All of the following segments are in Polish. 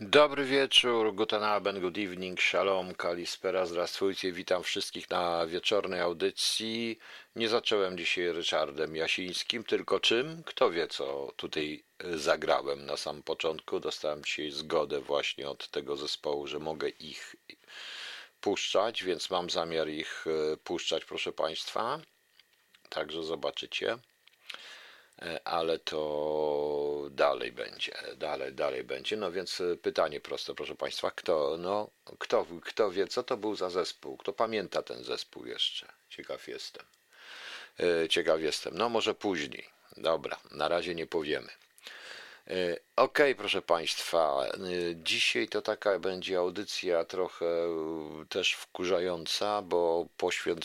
Dobry wieczór, guten Abend, good evening, shalom, kalispera, zdrastwujcie, witam wszystkich na wieczornej audycji. Nie zacząłem dzisiaj Ryszardem Jasińskim, tylko czym? Kto wie, co tutaj e, zagrałem na samym początku. Dostałem dzisiaj zgodę właśnie od tego zespołu, że mogę ich puszczać, więc mam zamiar ich e, puszczać, proszę Państwa. Także zobaczycie. E, ale to dalej będzie, dalej, dalej będzie. No więc e, pytanie proste, proszę Państwa, kto, no, kto, kto wie, co to był za zespół? Kto pamięta ten zespół jeszcze? Ciekaw jestem. E, ciekaw jestem. No może później. Dobra, na razie nie powiemy. E, okay, proszę Państwa, e, dzisiaj to taka będzie audycja trochę e, też wkurzająca, bo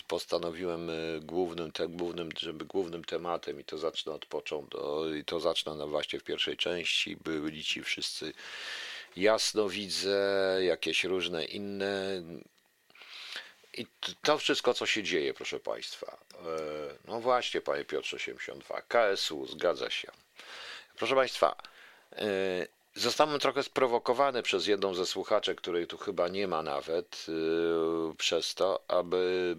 postanowiłem głównym, te, głównym, żeby głównym tematem i to zacznę od początku, i to zacznę no właśnie w pierwszej części, byli ci wszyscy jasno widzę, jakieś różne inne i to wszystko, co się dzieje, proszę Państwa. No właśnie, Panie Piotrze 82, KSU, zgadza się. Proszę Państwa, zostałem trochę sprowokowany przez jedną ze słuchaczy, której tu chyba nie ma nawet, e, przez to, aby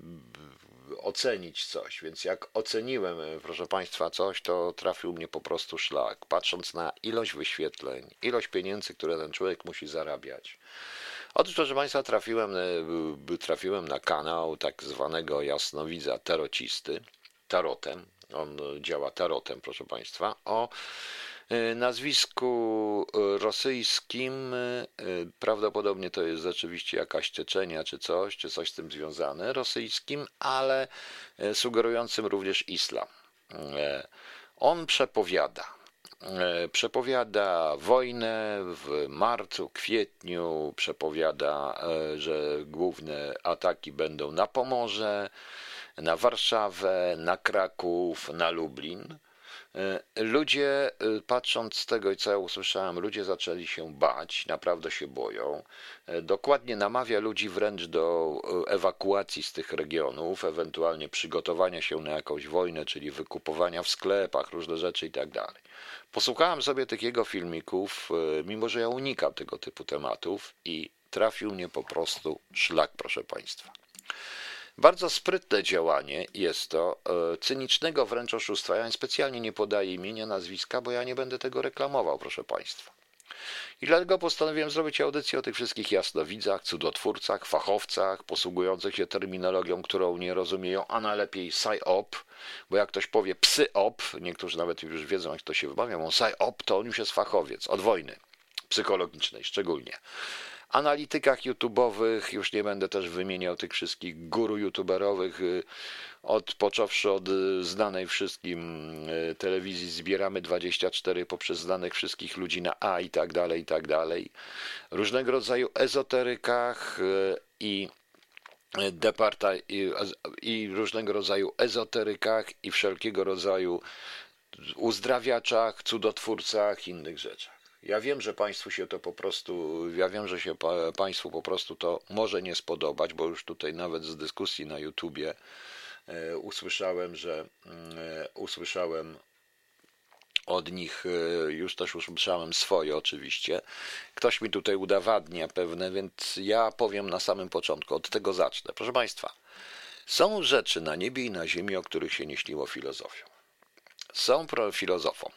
ocenić coś. Więc jak oceniłem, e, proszę Państwa, coś, to trafił mnie po prostu szlak. Patrząc na ilość wyświetleń, ilość pieniędzy, które ten człowiek musi zarabiać. Otóż, proszę Państwa, trafiłem, trafiłem na kanał tak zwanego jasnowidza tarocisty, tarotem. On działa tarotem, proszę Państwa, o E, nazwisku e, rosyjskim, e, prawdopodobnie to jest rzeczywiście jakaś Czeczenia czy coś, czy coś z tym związane, rosyjskim, ale sugerującym również islam. On przepowiada, przepowiada wojnę w marcu, kwietniu, przepowiada, że główne ataki będą na Pomorze, na Warszawę, na Kraków, na Lublin. E, ludzie, e, patrząc z tego, co ja usłyszałem, ludzie zaczęli się bać, naprawdę się boją. E, dokładnie namawia ludzi wręcz do ewakuacji z tych regionów, ewentualnie przygotowania się na jakąś wojnę, czyli wykupowania w sklepach, różne rzeczy itd. Tak Posłuchałem sobie tych jego filmików, mimo że ja unikam tego typu tematów i trafił mnie po prostu szlak, proszę Państwa. Bardzo sprytne działanie jest to, e, cynicznego wręcz oszustwa. Ja specjalnie nie podaję imienia, nazwiska, bo ja nie będę tego reklamował, proszę Państwa. I dlatego postanowiłem zrobić audycję o tych wszystkich jasnowidzach, cudotwórcach, fachowcach, posługujących się terminologią, którą nie rozumieją, a najlepiej psy-op, bo jak ktoś powie psy-op, niektórzy nawet już wiedzą, jak to się wymawia, on psy-op, to on już jest fachowiec, od wojny psychologicznej szczególnie analitykach YouTube'owych, już nie będę też wymieniał tych wszystkich guru YouTuberowych, od, począwszy od znanej wszystkim y, telewizji Zbieramy 24 poprzez znanych wszystkich ludzi na A i tak dalej, i tak dalej. Różnego rodzaju ezoterykach i departa i, i różnego rodzaju ezoterykach i wszelkiego rodzaju uzdrawiaczach, cudotwórcach, innych rzeczach. Ja wiem, że Państwu się to po prostu, ja wiem, że się Państwu po prostu to może nie spodobać, bo już tutaj nawet z dyskusji na YouTubie e, usłyszałem, że e, usłyszałem od nich, e, już też usłyszałem swoje oczywiście. Ktoś mi tutaj udowadnia pewne, więc ja powiem na samym początku, od tego zacznę. Proszę Państwa, są rzeczy na niebie i na ziemi, o których się nie śniło filozofią. Są filozofom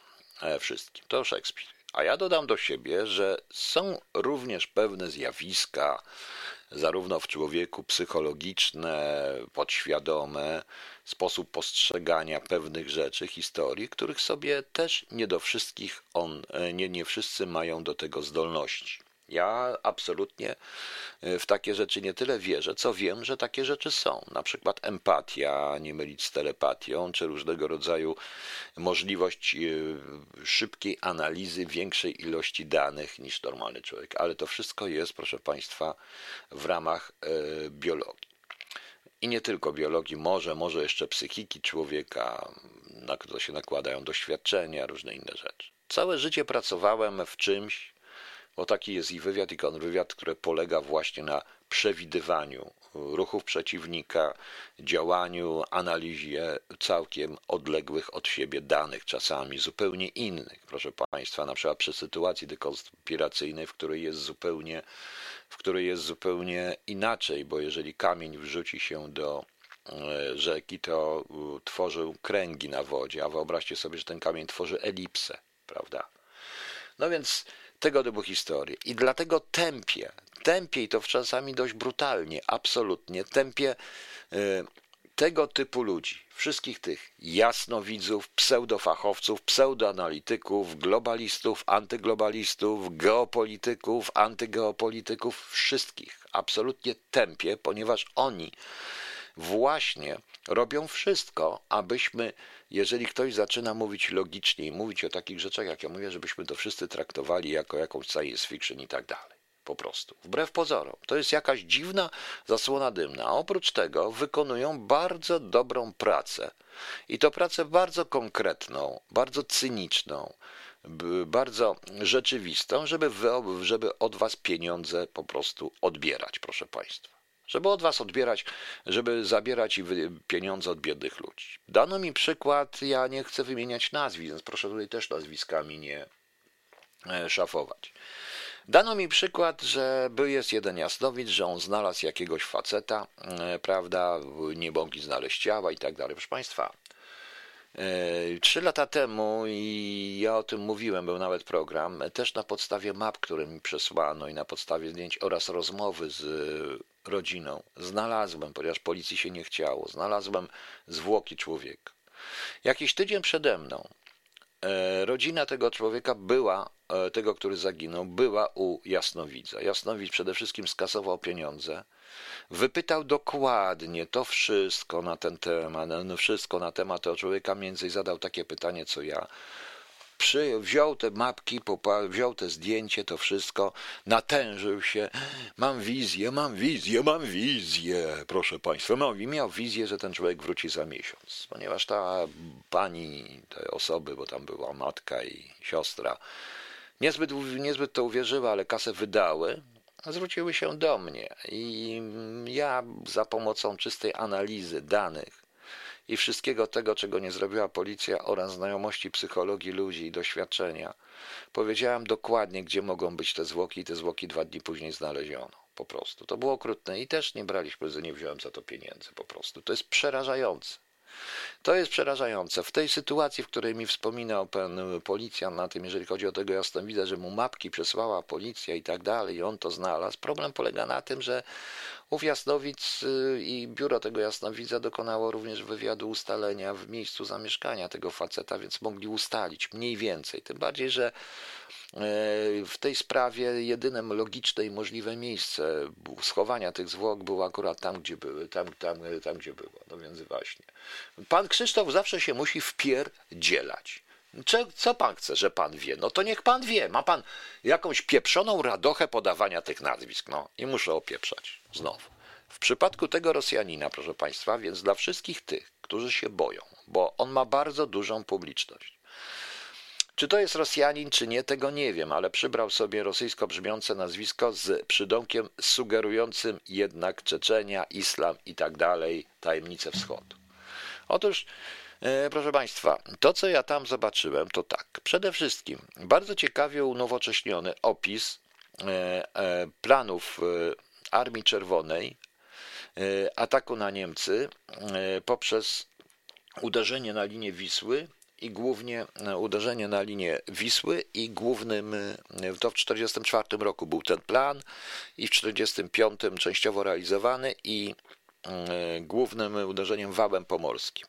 wszystkim. To Szekspir. A ja dodam do siebie, że są również pewne zjawiska, zarówno w człowieku psychologiczne, podświadome, sposób postrzegania pewnych rzeczy, historii, których sobie też nie do wszystkich on, nie, nie wszyscy mają do tego zdolności. Ja absolutnie e, w takie rzeczy nie tyle wierzę, co wiem, że takie rzeczy są. Na przykład empatia, nie mylić z telepatią, czy różnego rodzaju możliwość e, szybkiej analizy większej ilości danych niż normalny człowiek. Ale to wszystko jest, proszę Państwa, w ramach e, biologii. I nie tylko biologii, może, może jeszcze psychiki człowieka, na które się nakładają doświadczenia, różne inne rzeczy. Całe życie pracowałem w czymś, bo taki jest i wywiad, i kontrwywiad, który polega właśnie na przewidywaniu ruchów przeciwnika, działaniu, analizie całkiem odległych od siebie danych, czasami zupełnie innych, proszę Państwa, na przykład przy sytuacji dekonspiracyjnej, w której jest zupełnie, w której jest zupełnie inaczej, bo jeżeli kamień wrzuci się do e, rzeki, to tworzył kręgi na wodzie, a wyobraźcie sobie, że ten kamień tworzy elipsę, prawda? No więc tego typu historie. I dlatego tępię, tępię i to czasami dość brutalnie, absolutnie, tępię y, tego typu ludzi, wszystkich tych jasnowidzów, pseudofachowców, pseudoanalityków, globalistów, antyglobalistów, geopolityków, antygeopolityków, wszystkich. Absolutnie tępię, ponieważ oni właśnie robią wszystko, abyśmy, jeżeli ktoś zaczyna mówić logicznie i mówić o takich rzeczach, jak ja mówię, żebyśmy to wszyscy traktowali jako jakąś science fiction i tak dalej. Po prostu. Wbrew pozorom. To jest jakaś dziwna zasłona dymna. Oprócz tego wykonują bardzo dobrą pracę. I to pracę bardzo konkretną, bardzo cyniczną, bardzo rzeczywistą, żeby, wy, żeby od was pieniądze po prostu odbierać, proszę Państwa żeby od was odbierać, żeby zabierać pieniądze od biednych ludzi. Dano mi przykład, ja nie chcę wymieniać nazwisk, więc proszę tutaj też nazwiskami nie e, szafować. Dano mi przykład, że był jest jeden jasnowic, że on znalazł jakiegoś faceta, e, prawda, nie znaleźć ciała i tak dalej. Proszę Państwa, Trzy lata temu, i ja o tym mówiłem, był nawet program, też na podstawie map, które mi przesłano i na podstawie zdjęć oraz rozmowy z rodziną. Znalazłem, ponieważ policji się nie chciało, znalazłem zwłoki człowieka. Jakiś tydzień przede mną e, rodzina tego człowieka była, e, tego, który zaginął, była u Jasnowidza. Jasnowidz przede wszystkim skasował pieniądze, wypytał dokładnie to wszystko na ten temat, no wszystko na temat tego człowieka, między zadał takie pytanie, co ja przy, wziął te mapki, wziął te zdjęcie, to wszystko, natężył się. Mam wizję, mam wizję, mam wizję, proszę Państwa. Mam, miał wizję, że ten człowiek wróci za miesiąc, ponieważ ta pani, te osoby, bo tam była matka i siostra, niezbyt, niezbyt to uwierzyła, ale kasę wydały, zwróciły się do mnie i ja za pomocą czystej analizy danych i wszystkiego tego, czego nie zrobiła policja oraz znajomości psychologii ludzi i doświadczenia. Powiedziałem dokładnie, gdzie mogą być te zwłoki i te zwłoki dwa dni później znaleziono. Po prostu. To było okrutne i też nie braliśmy, nie wziąłem za to pieniędzy po prostu. To jest przerażające. To jest przerażające. W tej sytuacji, w której mi wspominał pan policjant na tym, jeżeli chodzi o tego widzę, że mu mapki przesłała policja i tak dalej, i on to znalazł, problem polega na tym, że ów Jasnowic y, i biuro tego Jasnowidza dokonało również wywiadu ustalenia w miejscu zamieszkania tego faceta, więc mogli ustalić mniej więcej. Tym bardziej, że e, w tej sprawie jedynym logiczne i możliwe miejsce schowania tych zwłok było akurat tam, gdzie były, tam, tam, tam gdzie było. No więc właśnie. Pan Krzysztof zawsze się musi wpierdzielać. Co pan chce, że pan wie? No to niech pan wie. Ma pan jakąś pieprzoną radochę podawania tych nazwisk. No i muszę opieprzać. Znowu. W przypadku tego Rosjanina, proszę państwa, więc dla wszystkich tych, którzy się boją, bo on ma bardzo dużą publiczność. Czy to jest Rosjanin, czy nie, tego nie wiem, ale przybrał sobie rosyjsko brzmiące nazwisko z przydomkiem sugerującym jednak Czeczenia, islam i tak dalej, tajemnice wschodu. Otóż proszę Państwa, to co ja tam zobaczyłem, to tak. Przede wszystkim bardzo ciekawie unowocześniony opis e, e, planów Armii Czerwonej, ataku na Niemcy poprzez uderzenie na linię Wisły i głównie uderzenie na linię Wisły i głównym, to w 1944 roku był ten plan i w 1945 częściowo realizowany i głównym uderzeniem wałem pomorskim.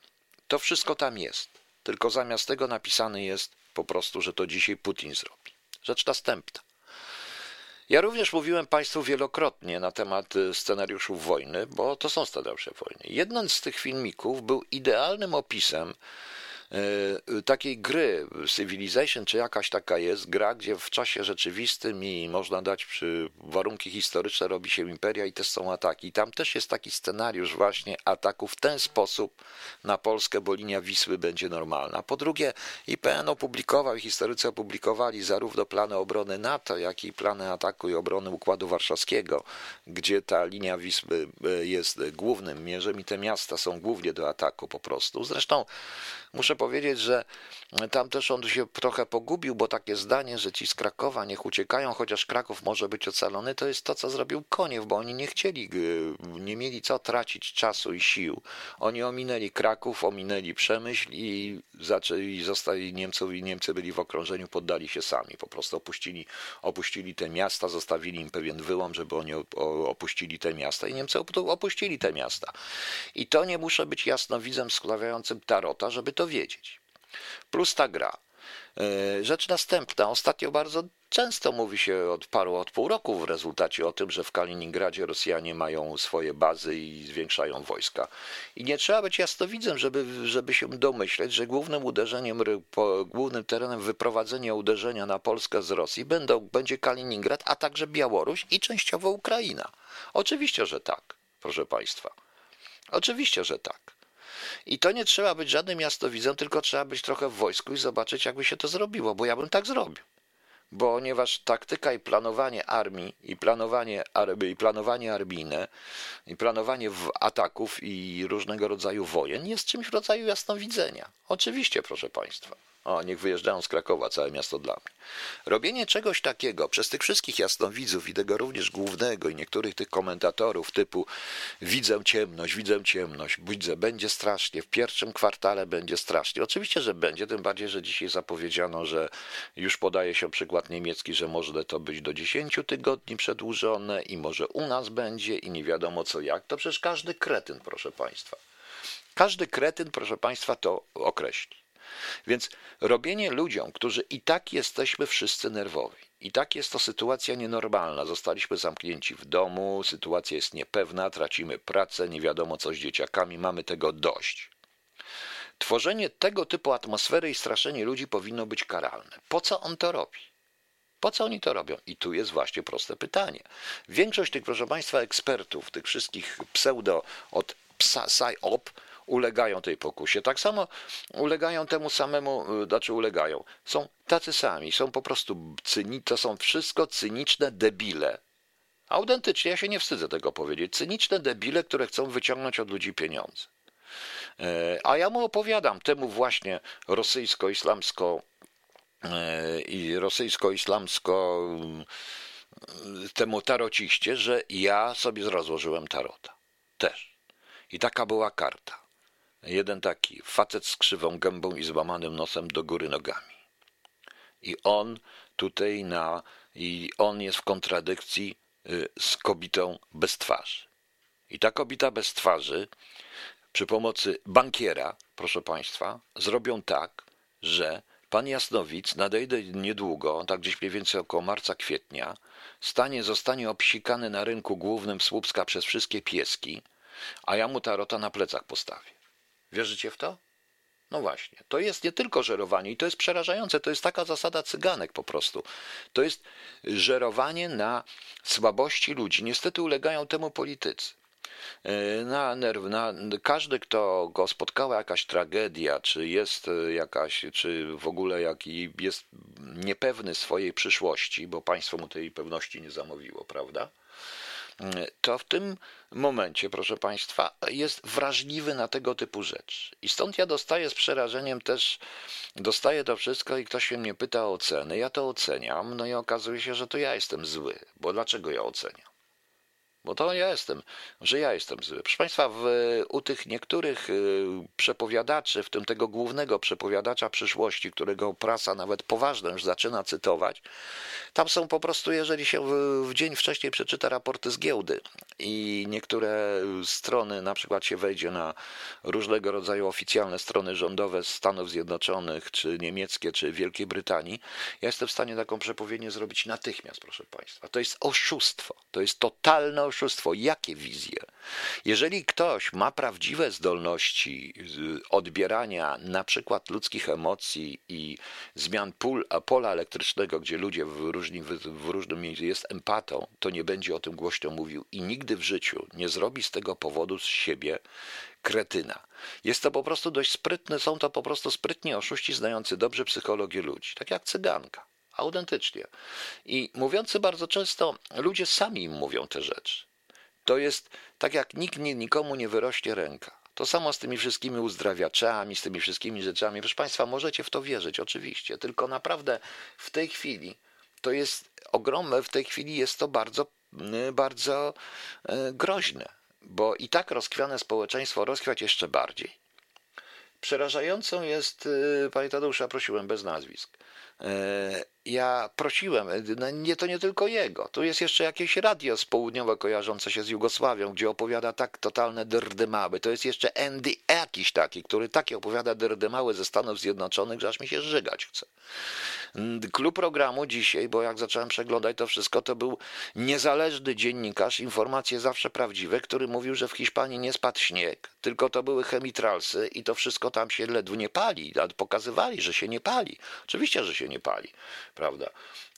To wszystko tam jest. Tylko zamiast tego napisane jest po prostu, że to dzisiaj Putin zrobi. Rzecz następna. Ja również mówiłem Państwu wielokrotnie na temat y, scenariuszów wojny, bo to są scenariusze wojny. Jeden z tych filmików był idealnym opisem takiej gry Civilization, czy jakaś taka jest gra, gdzie w czasie rzeczywistym i można dać przy warunki historyczne robi się imperia i też są ataki. Tam też jest taki scenariusz właśnie ataku w ten sposób na Polskę, bo linia Wisły będzie normalna. Po drugie, IPN opublikował historycy opublikowali zarówno plany obrony NATO, jak i plany ataku i obrony Układu Warszawskiego, gdzie ta linia Wisły e, jest głównym mierzem i te miasta są głównie do ataku po prostu. Zresztą muszę powiedzieć, że tam też on się trochę pogubił, bo takie zdanie, że ci z Krakowa niech uciekają, chociaż Kraków może być ocalony, to jest to, co zrobił Koniew, bo oni nie chcieli, nie mieli co tracić czasu i sił. Oni ominęli Kraków, ominęli Przemyśl i zaczęli, zostali Niemców i Niemcy byli w okrążeniu, poddali się sami, po prostu opuścili, opuścili te miasta, zostawili im pewien wyłom, żeby oni opuścili te miasta i Niemcy opuścili te miasta. I to nie muszę być jasnowidzem sklawiającym tarota, żeby to wiedzieć. Plus ta gra. E, rzecz następna. Ostatnio bardzo często mówi się od paru, od pół roku w rezultacie o tym, że w Kaliningradzie Rosjanie mają swoje bazy i zwiększają wojska. I nie trzeba być jasnowidzem, żeby, żeby się domyśleć, że głównym uderzeniem, głównym terenem wyprowadzenia uderzenia na Polskę z Rosji będą, będzie Kaliningrad, a także Białoruś i częściowo Ukraina. Oczywiście, że tak, proszę Państwa. Oczywiście, że tak. I to nie trzeba być żadnym miastowidzem, tylko trzeba być trochę w wojsku i zobaczyć, jakby się to zrobiło, bo ja bym tak zrobił. Ponieważ taktyka i planowanie armii, i planowanie, i planowanie armijne, i planowanie ataków i różnego rodzaju wojen jest czymś w rodzaju jasnowidzenia. Oczywiście, proszę Państwa. O, niech wyjeżdżają z Krakowa, całe miasto dla mnie. Robienie czegoś takiego przez tych wszystkich jasnowidzów i tego również głównego i niektórych tych komentatorów typu widzę ciemność, widzę ciemność, widzę, będzie strasznie, w pierwszym kwartale będzie strasznie. Oczywiście, że będzie, tym bardziej, że dzisiaj zapowiedziano, że już podaje się przykład niemiecki, że może to być do 10 tygodni przedłużone i może u nas będzie i nie wiadomo co jak. To przecież każdy kretyn, proszę Państwa. Każdy kretyn, proszę Państwa, to określi. Więc robienie ludziom, którzy i tak jesteśmy wszyscy nerwowi, i tak jest to sytuacja nienormalna. Zostaliśmy zamknięci w domu, sytuacja jest niepewna, tracimy pracę, nie wiadomo co z dzieciakami, mamy tego dość. Tworzenie tego typu atmosfery i straszenie ludzi powinno być karalne. Po co on to robi? Po co oni to robią? I tu jest właśnie proste pytanie. Większość tych, proszę Państwa, ekspertów, tych wszystkich pseudo od psa, op, ulegają tej pokusie. Tak samo ulegają temu samemu, y, znaczy ulegają. Są tacy sami, są po prostu cyni, to są wszystko cyniczne debile. Autentycznie, ja się nie wstydzę tego powiedzieć. Cyniczne debile, które chcą wyciągnąć od ludzi pieniądze. E, a ja mu opowiadam temu właśnie rosyjsko-islamsko e, i rosyjsko-islamsko y, temu tarociście, że ja sobie rozłożyłem tarota. Też. I taka była karta. Jeden taki facet z krzywą gębą i złamanym nosem do góry nogami. I on tutaj na. I on jest w kontradykcji y, z kobietą bez twarzy. I ta kobieta bez twarzy przy pomocy bankiera, proszę Państwa, zrobią tak, że pan Jasnowic nadejdzie niedługo, tak gdzieś mniej więcej około marca, kwietnia, stanie, zostanie obsikany na rynku głównym Słupska przez wszystkie pieski, a ja mu tarota na plecach postawię. Wierzycie w to? No właśnie, to jest nie tylko żerowanie i to jest przerażające, to jest taka zasada cyganek po prostu. To jest żerowanie na słabości ludzi. Niestety ulegają temu politycy. E, na nerw, na, każdy, kto go spotkała jakaś tragedia, czy jest jakaś, czy w ogóle jaki jest niepewny swojej przyszłości, bo państwo mu tej pewności nie zamówiło, prawda? To w tym momencie, proszę Państwa, jest wrażliwy na tego typu rzeczy. I stąd ja dostaję z przerażeniem też, dostaję to wszystko i ktoś się mnie pyta o oceny. Ja to oceniam, no i okazuje się, że to ja jestem zły. Bo dlaczego ja oceniam? Bo to ja jestem, że ja jestem zły. Proszę Państwa, w, u tych niektórych y, przepowiadaczy, w tym tego głównego przepowiadacza przyszłości, którego prasa nawet poważna już zaczyna cytować, tam są po prostu, jeżeli się w, w dzień wcześniej przeczyta raporty z giełdy i niektóre strony, na przykład się wejdzie na różnego rodzaju oficjalne strony rządowe Stanów Zjednoczonych, czy niemieckie, czy Wielkiej Brytanii, ja jestem w stanie taką przepowiednię zrobić natychmiast, proszę Państwa. To jest oszustwo, to jest totalne oszustwo oszustwo. Jakie wizje? Jeżeli ktoś ma prawdziwe zdolności odbierania na przykład ludzkich emocji i zmian pól, pola elektrycznego, gdzie ludzie w, różni, w różnym miejscu jest empatą, to nie będzie o tym głośno mówił i nigdy w życiu nie zrobi z tego powodu z siebie kretyna. Jest to po prostu dość sprytne, są to po prostu sprytni oszuści znający dobrze psychologię ludzi, tak jak cyganka. Autentycznie. I mówiący bardzo często, ludzie sami im mówią te rzeczy. To jest tak jak nikt nikomu nie wyrośnie ręka. To samo z tymi wszystkimi uzdrawiaczami, z tymi wszystkimi rzeczami. Proszę Państwa, możecie w to wierzyć, oczywiście, tylko naprawdę w tej chwili to jest ogromne, w tej chwili jest to bardzo, bardzo e, groźne, bo i tak rozkwiane społeczeństwo rozkwiać jeszcze bardziej. Przerażającą jest, e, panie Tadeusza, prosiłem bez nazwisk, ja prosiłem, no nie, to nie tylko jego, tu jest jeszcze jakieś radio z południowe kojarzące się z Jugosławią, gdzie opowiada tak totalne dyrdymały. To jest jeszcze Andy jakiś taki, który takie opowiada dyrdymały ze Stanów Zjednoczonych, że aż mi się żygać chce. Klub programu dzisiaj, bo jak zacząłem przeglądać to wszystko, to był niezależny dziennikarz, informacje zawsze prawdziwe, który mówił, że w Hiszpanii nie spadł śnieg, tylko to były chemitralsy i to wszystko tam się ledwo nie pali. Pokazywali, że się nie pali. Oczywiście, że się nie pali prawda?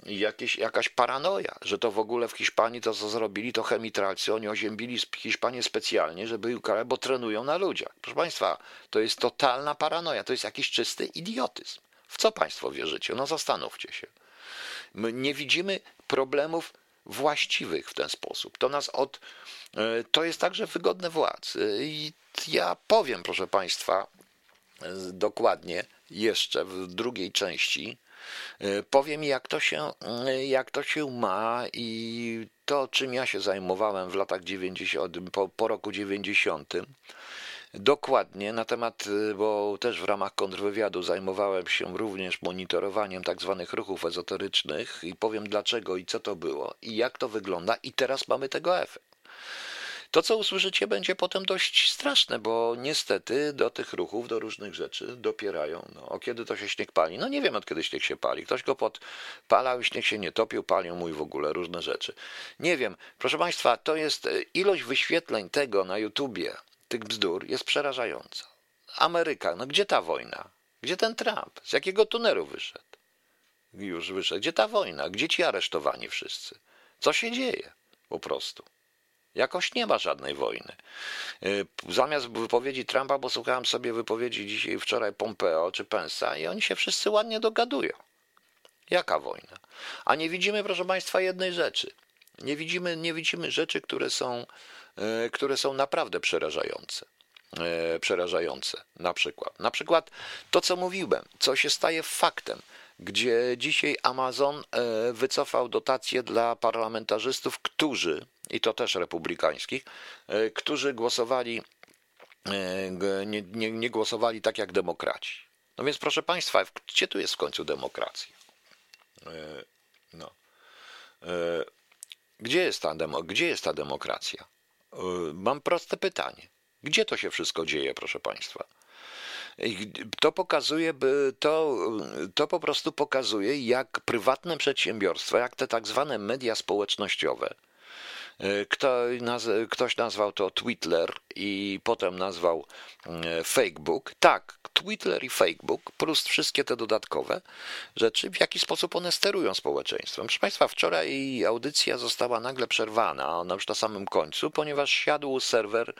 Jakieś, jakaś paranoja, że to w ogóle w Hiszpanii to, co zrobili, to chemitralcy, oni oziębili Hiszpanię specjalnie, żeby ukarać, bo trenują na ludziach. Proszę Państwa, to jest totalna paranoja, to jest jakiś czysty idiotyzm. W co Państwo wierzycie? No zastanówcie się. My nie widzimy problemów właściwych w ten sposób. To nas od. E, to jest także wygodne władz. I ja powiem, proszę Państwa, e, dokładnie jeszcze w drugiej części E, powiem, jak to się, e, jak to się ma i to, czym ja się zajmowałem w latach 90., po, po roku 90. Dokładnie na temat, e, bo też w ramach kontrwywiadu zajmowałem się również monitorowaniem tak zwanych ruchów ezoterycznych i powiem dlaczego i co to było i jak to wygląda i teraz mamy tego efekt. To, co usłyszycie, będzie potem dość straszne, bo niestety do tych ruchów, do różnych rzeczy dopierają. No, o kiedy to się śnieg pali? No nie wiem, od kiedy śnieg się pali. Ktoś go podpalał, śnieg się nie topił, palił mój w ogóle różne rzeczy. Nie wiem. Proszę Państwa, to jest e, ilość wyświetleń tego na YouTubie, tych bzdur, jest przerażająca. Ameryka, no gdzie ta wojna? Gdzie ten Trump? Z jakiego tunelu wyszedł? Już wyszedł. Gdzie ta wojna? Gdzie ci aresztowani wszyscy? Co się dzieje? Po prostu. Jakoś nie ma żadnej wojny. Y, zamiast wypowiedzi Trumpa, bo słuchałem sobie wypowiedzi dzisiaj, wczoraj Pompeo czy Pensa i oni się wszyscy ładnie dogadują. Jaka wojna? A nie widzimy, proszę Państwa, jednej rzeczy. Nie widzimy, nie widzimy rzeczy, które są, y, które są naprawdę przerażające. Y, przerażające. Na przykład. Na przykład to, co mówiłem, co się staje faktem gdzie dzisiaj Amazon wycofał dotacje dla parlamentarzystów, którzy i to też republikańskich, e, którzy głosowali, e, nie, nie, nie głosowali tak jak demokraci. No więc proszę Państwa, gdzie tu jest w końcu demokracja? E, no. Gdzie jest ta, demo, gdzie jest ta demokracja? Mam proste pytanie. Gdzie to się wszystko dzieje, proszę Państwa? To pokazuje, to, to po prostu pokazuje, jak prywatne przedsiębiorstwa, jak te tak zwane media społecznościowe, ktoś nazwał to Twitter i potem nazwał e, Facebook. Tak, Twitter i Facebook, plus wszystkie te dodatkowe rzeczy, w jaki sposób one sterują społeczeństwem. Proszę Państwa, wczoraj audycja została nagle przerwana, ona już na samym końcu, ponieważ siadł serwer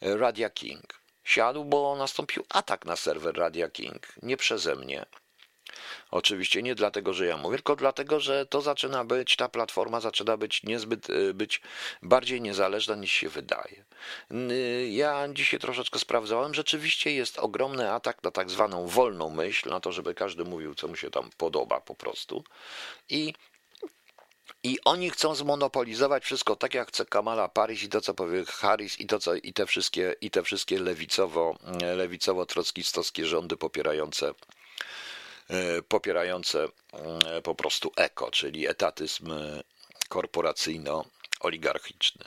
Radia King. Siadł, bo nastąpił atak na serwer Radia King, nie przeze mnie. Oczywiście nie dlatego, że ja mówię, tylko dlatego, że to zaczyna być, ta platforma zaczyna być niezbyt, y, być bardziej niezależna niż się wydaje. Y, ja dzisiaj troszeczkę sprawdzałem, rzeczywiście jest ogromny atak na tak zwaną wolną myśl, na to, żeby każdy mówił, co mu się tam podoba po prostu. I i oni chcą zmonopolizować wszystko tak, jak chce Kamala Paris i to, co powie Harris i, to, co, i te wszystkie, i te wszystkie lewicowo, lewicowo-trockistowskie rządy popierające popierające e, po prostu eko, czyli etatyzm e, korporacyjno-oligarchiczny.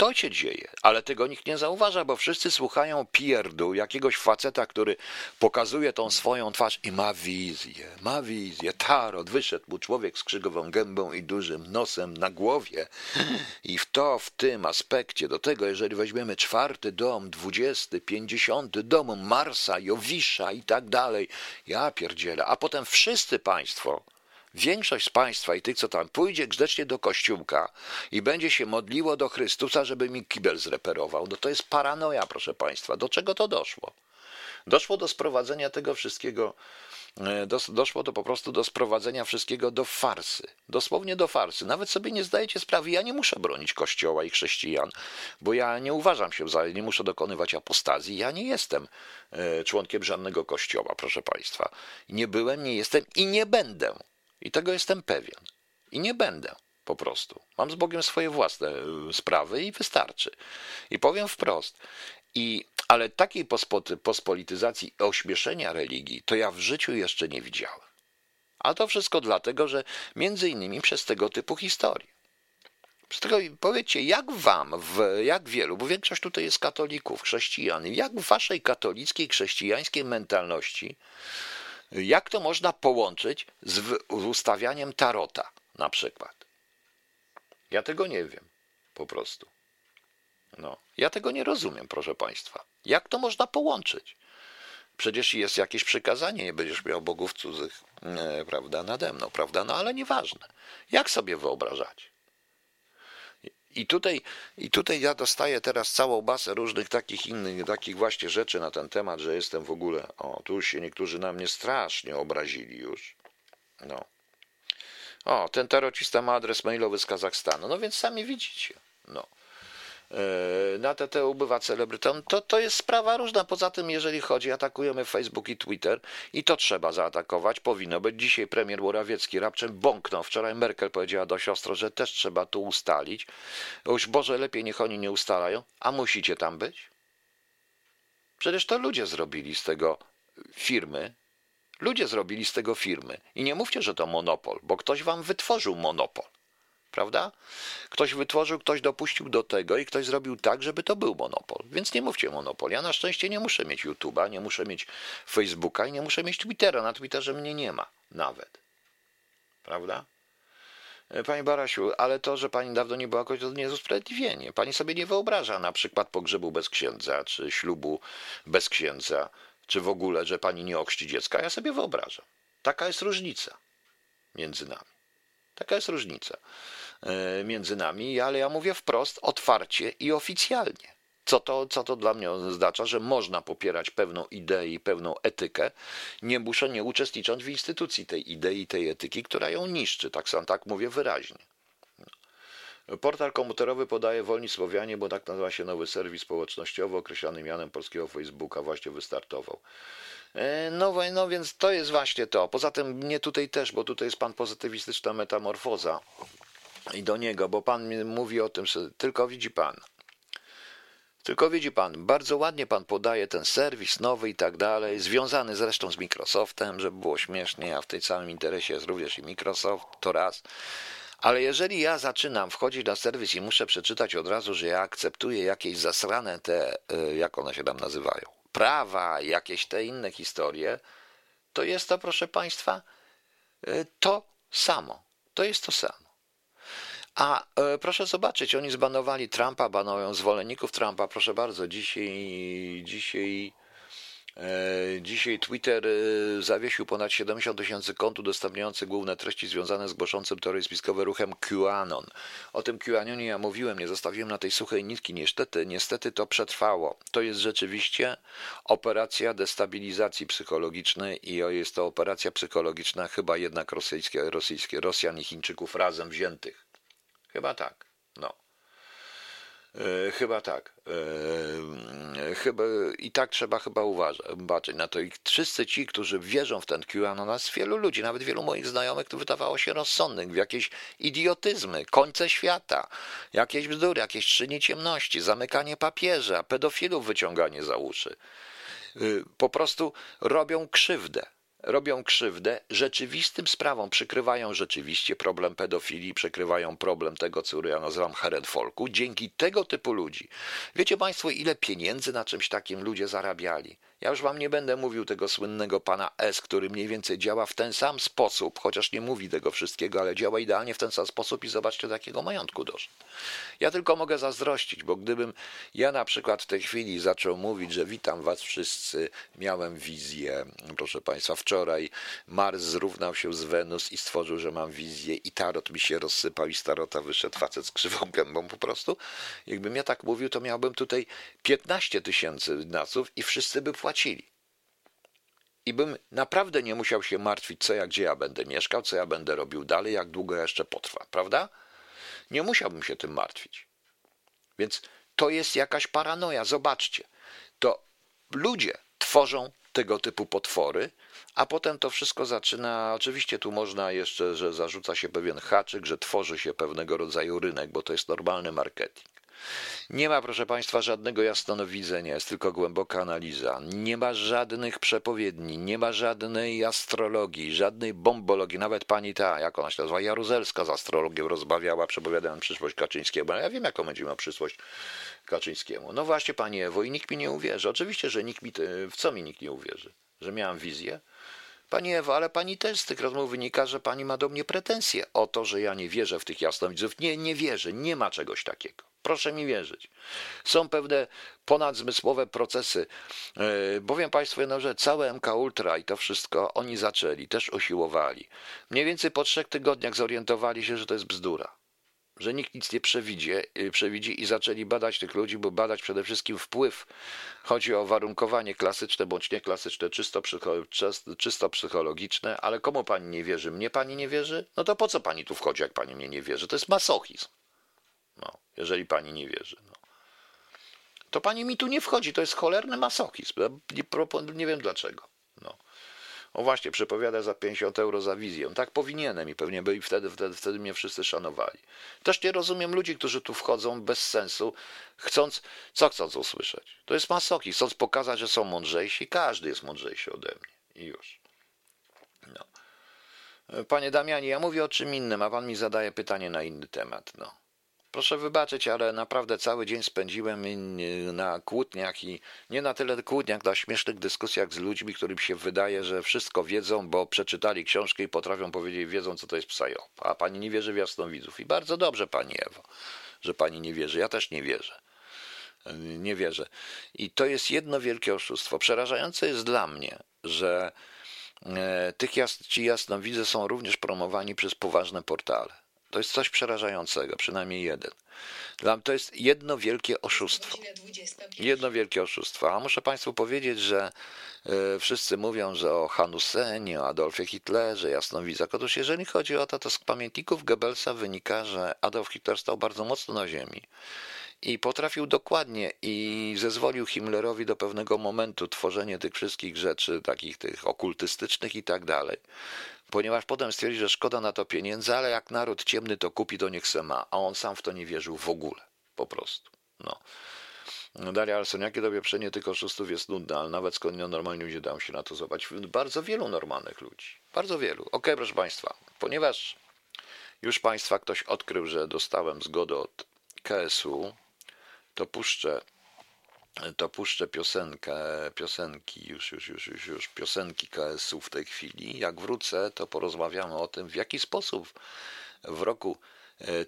To się dzieje, ale tego nikt nie zauważa, bo wszyscy słuchają pierdu jakiegoś faceta, który pokazuje tą swoją twarz i ma wizję, ma wizję. Tarot, wyszedł mu człowiek z krzygową gębą i dużym nosem na głowie. I w to, w tym aspekcie, do tego, jeżeli weźmiemy czwarty dom, dwudziesty, pięćdziesiąty dom Marsa, Jowisza i tak dalej, ja pierdzielę. A potem wszyscy państwo, Większość z Państwa i tych, co tam pójdzie grzecznie do kościółka i będzie się modliło do Chrystusa, żeby mi kibel zreperował, no to jest paranoja, proszę Państwa. Do czego to doszło? Doszło do sprowadzenia tego wszystkiego, e, doszło do po prostu do sprowadzenia wszystkiego do farsy. Dosłownie do farsy. Nawet sobie nie zdajecie sprawy, ja nie muszę bronić Kościoła i chrześcijan, bo ja nie uważam się, za, nie muszę dokonywać apostazji. Ja nie jestem e, członkiem żadnego kościoła, proszę Państwa. Nie byłem, nie jestem i nie będę. I tego jestem pewien. I nie będę po prostu. Mam z Bogiem swoje własne e, sprawy i wystarczy. I powiem wprost. I, ale takiej pospolityzacji ośmieszenia religii to ja w życiu jeszcze nie widziałem. A to wszystko dlatego, że między innymi przez tego typu historie. Przez tego, powiedzcie, jak wam, w, jak wielu, bo większość tutaj jest katolików, chrześcijan, jak w waszej katolickiej, chrześcijańskiej mentalności jak to można połączyć z ustawianiem tarota na przykład? Ja tego nie wiem, po prostu. No, ja tego nie rozumiem, proszę Państwa. Jak to można połączyć? Przecież jest jakieś przykazanie, nie będziesz miał bogów cudzych, e, prawda, nade mną, prawda? No ale nieważne. Jak sobie wyobrażać? I tutaj, I tutaj ja dostaję teraz całą basę różnych takich innych, takich właśnie rzeczy na ten temat, że jestem w ogóle. O, tu się niektórzy na mnie strasznie obrazili już. No. O, ten tarocista ma adres mailowy z Kazachstanu. No więc sami widzicie. No. E, na TT ubywa celebrytom, to, to jest sprawa różna. Poza tym, jeżeli chodzi, atakujemy Facebook i Twitter i to trzeba zaatakować, powinno być. Dzisiaj premier Morawiecki rapczem bąknął. Wczoraj Merkel powiedziała do siostry, że też trzeba tu ustalić. Już Boże, lepiej niech oni nie ustalają, a musicie tam być? Przecież to ludzie zrobili z tego firmy. Ludzie zrobili z tego firmy. I nie mówcie, że to monopol, bo ktoś wam wytworzył monopol prawda? Ktoś wytworzył, ktoś dopuścił do tego i ktoś zrobił tak, żeby to był monopol. Więc nie mówcie monopol. Ja na szczęście nie muszę mieć YouTube'a, nie muszę mieć Facebooka i nie muszę mieć Twittera. Na Twitterze mnie nie ma nawet. Prawda? E, pani Barasiu, ale to, że pani dawno nie była jakoś, to nie jest usprawiedliwienie. Pani sobie nie wyobraża na przykład pogrzebu bez księdza, czy ślubu bez księdza, czy w ogóle, że pani nie okrzci dziecka. Ja sobie wyobrażam. Taka jest różnica między nami. Taka jest różnica. E, między nami, ale ja mówię wprost, otwarcie i oficjalnie. Co to, co to dla mnie oznacza, że można popierać pewną ideę i pewną etykę, nie muszę nie uczestnicząc w instytucji tej idei, tej etyki, która ją niszczy. Tak sam tak mówię wyraźnie. Portal komputerowy podaje Wolni Słowianie, bo tak nazywa się nowy serwis społecznościowy określany mianem polskiego Facebooka, właśnie wystartował. E, no, no więc to jest właśnie to. Poza tym mnie tutaj też, bo tutaj jest pan pozytywistyczna metamorfoza i do niego, bo pan mówi o tym, że tylko widzi pan. Tylko widzi pan, bardzo ładnie pan podaje ten serwis nowy i tak dalej, związany zresztą z Microsoftem, żeby było śmiesznie, a w tej całym interesie jest również i Microsoft, to raz. Ale jeżeli ja zaczynam wchodzić na serwis i muszę przeczytać od razu, że ja akceptuję jakieś zasrane te, e, jak one się tam nazywają, prawa, jakieś te inne historie, to jest to, proszę Państwa, e, to samo. To jest to samo. A e, proszę zobaczyć, oni zbanowali Trumpa, banują zwolenników Trumpa. Proszę bardzo, dzisiaj, dzisiaj, e, dzisiaj Twitter e, zawiesił ponad 70 tysięcy kont udostępniających główne treści związane z głoszącym teorie spiskowe ruchem QAnon. O tym QAnonie ja mówiłem, nie zostawiłem na tej suchej nitki. Niestety, niestety to przetrwało. To jest rzeczywiście operacja destabilizacji psychologicznej i jest to operacja psychologiczna chyba jednak rosyjskie, rosyjskie Rosjan i Chińczyków razem wziętych. Chyba tak. No. E, chyba tak. E, chyba, I tak trzeba chyba uważać, baczyć na to. I wszyscy ci, którzy wierzą w ten QAnon, nas wielu ludzi, nawet wielu moich znajomych, to wydawało się rozsądnych, w jakieś idiotyzmy, końce świata, jakieś bzdury, jakieś czyni ciemności, zamykanie papieża, pedofilów wyciąganie za uszy. E, po prostu robią krzywdę robią krzywdę rzeczywistym sprawom, przykrywają rzeczywiście problem pedofilii, przykrywają problem tego, co ja nazywam heredfolku. Dzięki tego typu ludzi. Wiecie Państwo, ile pieniędzy na czymś takim ludzie zarabiali? Ja już wam nie będę mówił tego słynnego pana S, który mniej więcej działa w ten sam sposób, chociaż nie mówi tego wszystkiego, ale działa idealnie w ten sam sposób i zobaczcie, do jakiego majątku doszedł. Ja tylko mogę zazdrościć, bo gdybym ja na przykład w tej chwili zaczął mówić, że witam was wszyscy, miałem wizję, proszę państwa, wczoraj Mars zrównał się z Wenus i stworzył, że mam wizję i tarot mi się rozsypał i z tarota wyszedł facet z krzywą gębą po prostu. Jakbym ja tak mówił, to miałbym tutaj 15 tysięcy naców i wszyscy by płacili płacili. I bym naprawdę nie musiał się martwić, co ja, gdzie ja będę mieszkał, co ja będę robił dalej, jak długo jeszcze potrwa, prawda? Nie musiałbym się tym martwić. Więc to jest jakaś paranoja. Zobaczcie, to ludzie tworzą tego typu potwory, a potem to wszystko zaczyna. Oczywiście tu można jeszcze, że zarzuca się pewien haczyk, że tworzy się pewnego rodzaju rynek, bo to jest normalny marketing. Nie ma, proszę Państwa, żadnego jasnowidzenia, jest tylko głęboka analiza. Nie ma żadnych przepowiedni, nie ma żadnej astrologii, żadnej bombologii. Nawet pani ta, jak ona się nazywa, Jaruzelska z astrologiem rozmawiała, przepowiadając przyszłość Kaczyńskiego. Ja wiem, jaką będzie miał przyszłość Kaczyńskiemu. No właśnie, Pani Ewo, i nikt mi nie uwierzy. Oczywiście, że nikt mi, w co mi nikt nie uwierzy? Że miałam wizję? Pani Ewa, ale pani też z tych rozmów wynika, że pani ma do mnie pretensje o to, że ja nie wierzę w tych jasnowidzów. Nie, nie wierzę, nie ma czegoś takiego. Proszę mi wierzyć. Są pewne ponadzmysłowe procesy. E, bowiem Państwo jedno, że całe MK Ultra i to wszystko oni zaczęli, też usiłowali. Mniej więcej po trzech tygodniach zorientowali się, że to jest bzdura że nikt nic nie przewidzie, y, przewidzi i zaczęli badać tych ludzi, bo badać przede wszystkim wpływ. Chodzi o warunkowanie klasyczne bądź nieklasyczne, czysto, czysto psychologiczne, ale komu pani nie wierzy? Mnie pani nie wierzy? No to po co pani tu wchodzi, jak pani mnie nie wierzy? To jest masochizm. No, jeżeli pani nie wierzy. No. To pani mi tu nie wchodzi, to jest cholerny masochizm. Nie, nie wiem dlaczego. O właśnie, przepowiada za 50 euro za wizję. Tak powinienem i pewnie by wtedy, wtedy, wtedy mnie wszyscy szanowali. Też nie rozumiem ludzi, którzy tu wchodzą bez sensu, chcąc, co chcąc usłyszeć. To jest masoki, chcąc pokazać, że są mądrzejsi. Każdy jest mądrzejszy ode mnie. I już. No. Panie Damianie, ja mówię o czym innym, a pan mi zadaje pytanie na inny temat. No. Proszę wybaczyć, ale naprawdę cały dzień spędziłem na kłótniach i nie na tyle kłótniach, na śmiesznych dyskusjach z ludźmi, którym się wydaje, że wszystko wiedzą, bo przeczytali książkę i potrafią powiedzieć, wiedzą, co to jest psajop. A pani nie wierzy w jasnowidzów. I bardzo dobrze, pani Ewo, że pani nie wierzy. Ja też nie wierzę. Nie wierzę. I to jest jedno wielkie oszustwo. Przerażające jest dla mnie, że e, tych jas ci jasnowidze są również promowani przez poważne portale. To jest coś przerażającego, przynajmniej jeden. Dla mnie to jest jedno wielkie oszustwo. Jedno wielkie oszustwo. A muszę Państwu powiedzieć, że y, wszyscy mówią, że o Hanusenie, o Adolfie Hitlerze, jasnowidzach. Otóż jeżeli chodzi o to, to z pamiętników Goebbelsa wynika, że Adolf Hitler stał bardzo mocno na ziemi i potrafił dokładnie i zezwolił Himmlerowi do pewnego momentu tworzenie tych wszystkich rzeczy, takich tych okultystycznych i tak dalej. Ponieważ potem stwierdził, że szkoda na to pieniędzy, ale jak naród ciemny to kupi, to niech se ma. A on sam w to nie wierzył w ogóle. Po prostu. No. Daria Alson, jakie to wieprzenie tych oszustów jest nudne, ale nawet skąd normalni ludzie dają się na to zobaczyć. Bardzo wielu normalnych ludzi. Bardzo wielu. Ok, proszę Państwa, ponieważ już Państwa ktoś odkrył, że dostałem zgodę od KSU, to puszczę, to puszczę piosenkę, piosenki, już, już, już, już, już piosenki KSU w tej chwili. Jak wrócę, to porozmawiamy o tym, w jaki sposób w roku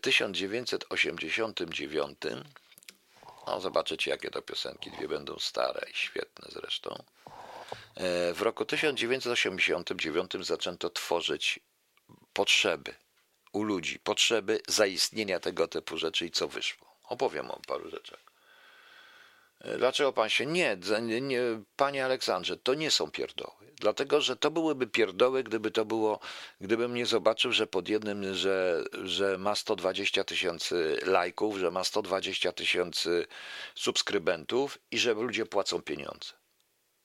1989 e, no, zobaczycie, jakie to piosenki, dwie będą stare i świetne zresztą. E, w roku 1989 zaczęto tworzyć potrzeby u ludzi, potrzeby zaistnienia tego typu rzeczy i co wyszło. Opowiem o paru rzeczach. Dlaczego pan się. Nie, nie, panie Aleksandrze, to nie są pierdoły. Dlatego, że to byłyby pierdoły, gdyby to było, gdybym nie zobaczył, że pod jednym, że, że ma 120 tysięcy lajków, że ma 120 tysięcy subskrybentów i że ludzie płacą pieniądze.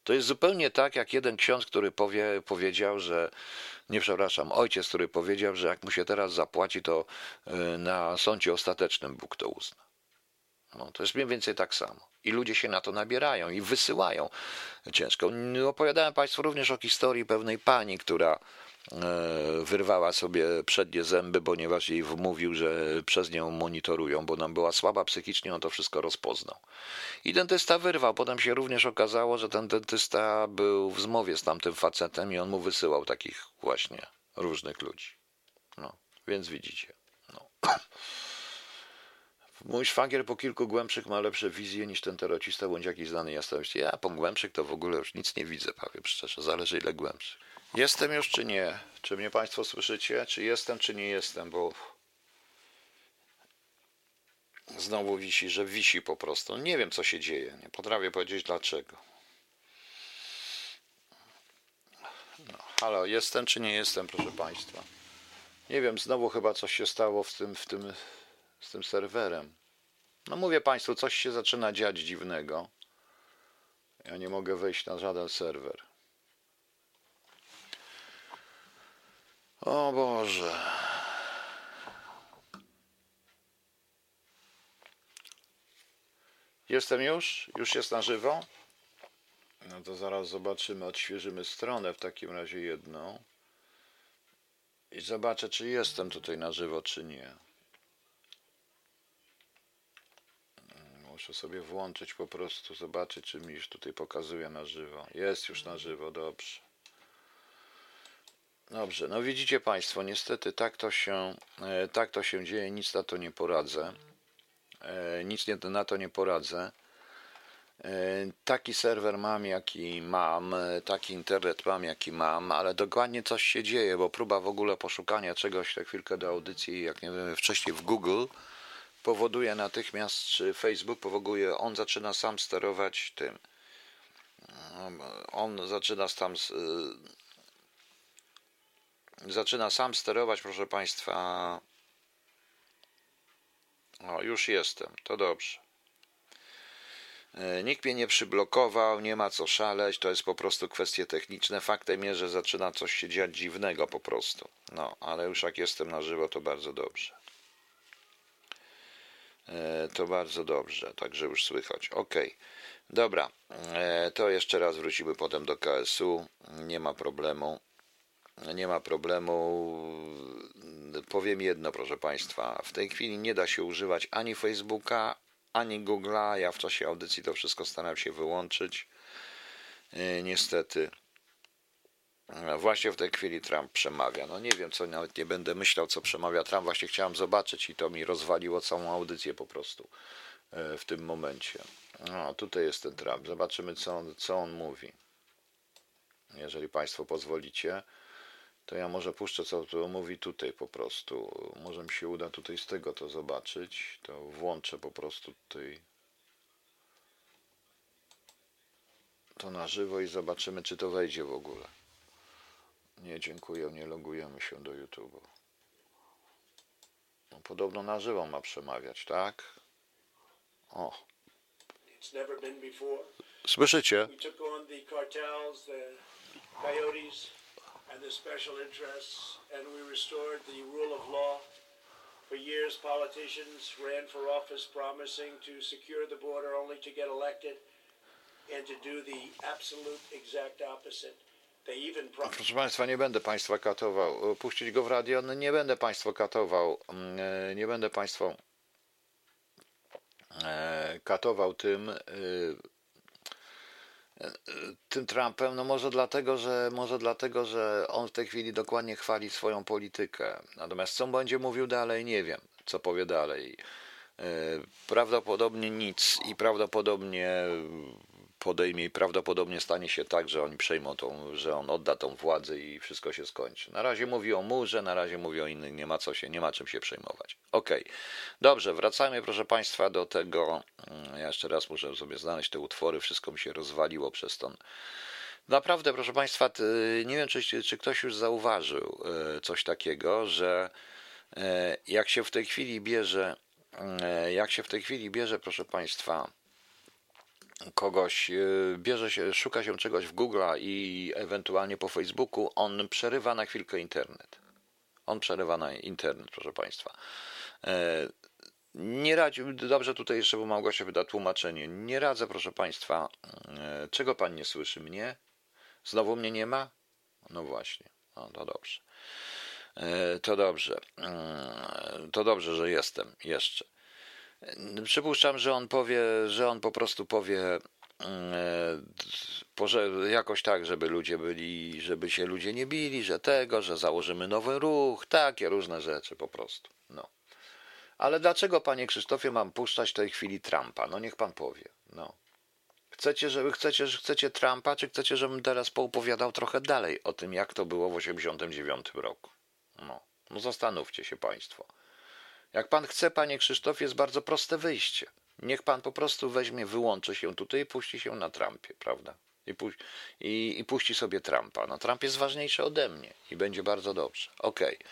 To jest zupełnie tak, jak jeden ksiądz, który powie, powiedział, że nie przepraszam, ojciec, który powiedział, że jak mu się teraz zapłaci, to e, na sądzie ostatecznym Bóg to uzna. No, to jest mniej więcej tak samo. I ludzie się na to nabierają i wysyłają ciężko. Opowiadałem Państwu również o historii pewnej pani, która e, wyrwała sobie przednie zęby, ponieważ jej wmówił, że przez nią monitorują, bo nam była słaba psychicznie, on to wszystko rozpoznał. I dentysta wyrwał. Potem się również okazało, że ten dentysta był w zmowie z tamtym facetem i on mu wysyłał takich właśnie różnych ludzi. No, więc widzicie. No. Mój szwagier po kilku głębszych ma lepsze wizje niż ten terrorista bądź jakiś znany jasności. Ja po głębszych to w ogóle już nic nie widzę, powiem szczerze. Zależy ile głębszych. Jestem już czy nie? Czy mnie Państwo słyszycie? Czy jestem, czy nie jestem? Bo znowu wisi, że wisi po prostu. Nie wiem, co się dzieje. Nie potrafię powiedzieć dlaczego. No, halo, jestem, czy nie jestem, proszę Państwa? Nie wiem, znowu chyba coś się stało w tym, w tym z tym serwerem. No mówię Państwu, coś się zaczyna dziać dziwnego. Ja nie mogę wejść na żaden serwer. O Boże. Jestem już? Już jest na żywo? No to zaraz zobaczymy, odświeżymy stronę w takim razie jedną. I zobaczę, czy jestem tutaj na żywo, czy nie. Muszę sobie włączyć po prostu, zobaczyć, czy mi już tutaj pokazuje na żywo. Jest już na żywo, dobrze. Dobrze, no widzicie Państwo, niestety tak to się, e, tak to się dzieje, nic na to nie poradzę. E, nic nie, na to nie poradzę. E, taki serwer mam, jaki mam, taki internet mam, jaki mam, ale dokładnie coś się dzieje, bo próba w ogóle poszukania czegoś, na chwilkę do audycji, jak nie wiem, wcześniej w Google, powoduje natychmiast, czy Facebook powoduje, on zaczyna sam sterować tym. On zaczyna tam zaczyna sam sterować, proszę Państwa. O, już jestem, to dobrze. Nikt mnie nie przyblokował, nie ma co szaleć, to jest po prostu kwestie techniczne. Faktem jest, że zaczyna coś się dziać dziwnego po prostu. No, ale już jak jestem na żywo, to bardzo dobrze. E, to bardzo dobrze, także już słychać. Ok, dobra, e, to jeszcze raz wrócimy potem do KSU. Nie ma problemu. Nie ma problemu. Powiem jedno, proszę Państwa. W tej chwili nie da się używać ani Facebooka, ani Google'a. Ja w czasie audycji to wszystko staram się wyłączyć. E, niestety. Właśnie w tej chwili Trump przemawia. No nie wiem, co nawet nie będę myślał, co przemawia Trump. Właśnie chciałem zobaczyć i to mi rozwaliło całą audycję po prostu e, w tym momencie. No, tutaj jest ten Trump. Zobaczymy, co on, co on mówi. Jeżeli Państwo pozwolicie, to ja może puszczę, co to mówi tutaj po prostu. Może mi się uda tutaj z tego to zobaczyć. To włączę po prostu tutaj to na żywo i zobaczymy, czy to wejdzie w ogóle. Nie, dziękuję, nie logujemy się do YouTube. No, podobno na żywo ma przemawiać, tak? O. Słyszycie? And the special interests, and we restored the rule of law. For years, politicians ran for office promising to secure the border only to get elected and to do the absolute exact opposite. Proszę Państwa, nie będę Państwa katował. Puścić go w radio? No nie będę Państwa katował. Mm, e, nie będę Państwa e, katował tym e, tym Trumpem, no może dlatego, że może dlatego, że on w tej chwili dokładnie chwali swoją politykę. Natomiast co będzie mówił dalej, nie wiem, co powie dalej. Prawdopodobnie nic i prawdopodobnie podejmie i prawdopodobnie stanie się tak, że oni przejmą tą, że on odda tą władzę i wszystko się skończy. Na razie mówi o murze, na razie mówi o innych, nie ma co się, nie ma czym się przejmować. Okej, okay. dobrze, wracajmy proszę Państwa do tego, mm, ja jeszcze raz muszę sobie znaleźć te utwory, wszystko mi się rozwaliło przez to. Naprawdę, proszę Państwa, nie wiem, czy, czy ktoś już zauważył e, coś takiego, że e, jak się w tej chwili bierze, e, jak się w tej chwili bierze, proszę Państwa, kogoś, y, bierze się, szuka się czegoś w Google i ewentualnie po Facebooku, on przerywa na chwilkę internet. On przerywa na internet, proszę Państwa. E, Nie radzi, dobrze tutaj jeszcze, bo Małgosia wyda tłumaczenie. Nie radzę, proszę Państwa. E, czego Pan nie słyszy? Mnie? Znowu mnie nie ma? No właśnie, no to dobrze. E, to dobrze. E, to dobrze, że jestem jeszcze. Przypuszczam, że on powie, że on po prostu powie jakoś tak, żeby ludzie byli, żeby się ludzie nie bili, że tego, że założymy nowy ruch, takie różne rzeczy po prostu. No. Ale dlaczego, panie Krzysztofie, mam puszczać w tej chwili Trumpa? No niech pan powie. No. Chcecie, żeby chcecie, że chcecie Trumpa, czy chcecie, żebym teraz poopowiadał trochę dalej o tym, jak to było w 89 roku? No, no zastanówcie się państwo. Jak pan chce, panie Krzysztofie, jest bardzo proste wyjście. Niech pan po prostu weźmie, wyłączy się tutaj i puści się na Trumpie, prawda? I, pu i, i puści sobie Trumpa. No, Trump jest ważniejszy ode mnie i będzie bardzo dobrze. Okej. Okay.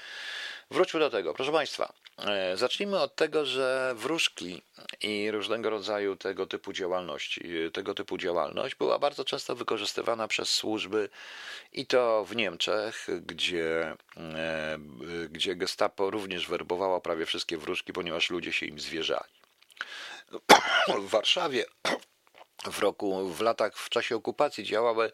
Wróćmy do tego. Proszę Państwa, e, zacznijmy od tego, że wróżki i różnego rodzaju tego typu działalności, tego typu działalność była bardzo często wykorzystywana przez służby i to w Niemczech, gdzie, e, gdzie gestapo również werbowało prawie wszystkie wróżki, ponieważ ludzie się im zwierzali. W Warszawie w roku, w latach, w czasie okupacji działały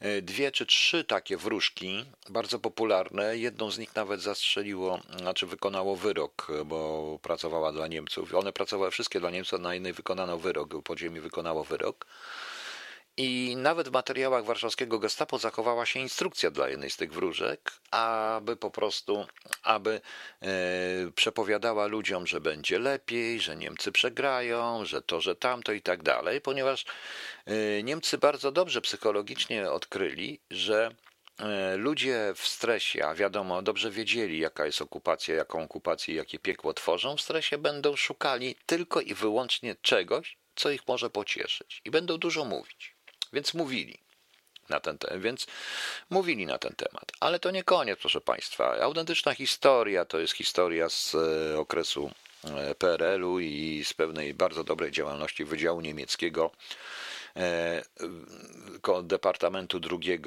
e, dwie czy trzy takie wróżki, bardzo popularne. Jedną z nich nawet zastrzeliło, znaczy wykonało wyrok, bo pracowała dla Niemców. One pracowały wszystkie dla Niemców, na jednej wykonano wyrok, podziemie wykonało wyrok. I nawet w materiałach warszawskiego gestapo zachowała się instrukcja dla jednej z tych wróżek, aby po prostu, aby e, przepowiadała ludziom, że będzie lepiej, że Niemcy przegrają, że to, że tamto i tak dalej, ponieważ e, Niemcy bardzo dobrze psychologicznie odkryli, że e, ludzie w stresie, a wiadomo, dobrze wiedzieli, jaka jest okupacja, jaką okupację, jakie piekło tworzą, w stresie będą szukali tylko i wyłącznie czegoś, co ich może pocieszyć i będą dużo mówić. Więc mówili na ten więc mówili na ten temat. Ale to nie koniec, proszę Państwa. Autentyczna historia to jest historia z e, okresu e, PRL-u i z pewnej bardzo dobrej działalności Wydziału Niemieckiego e, Departamentu II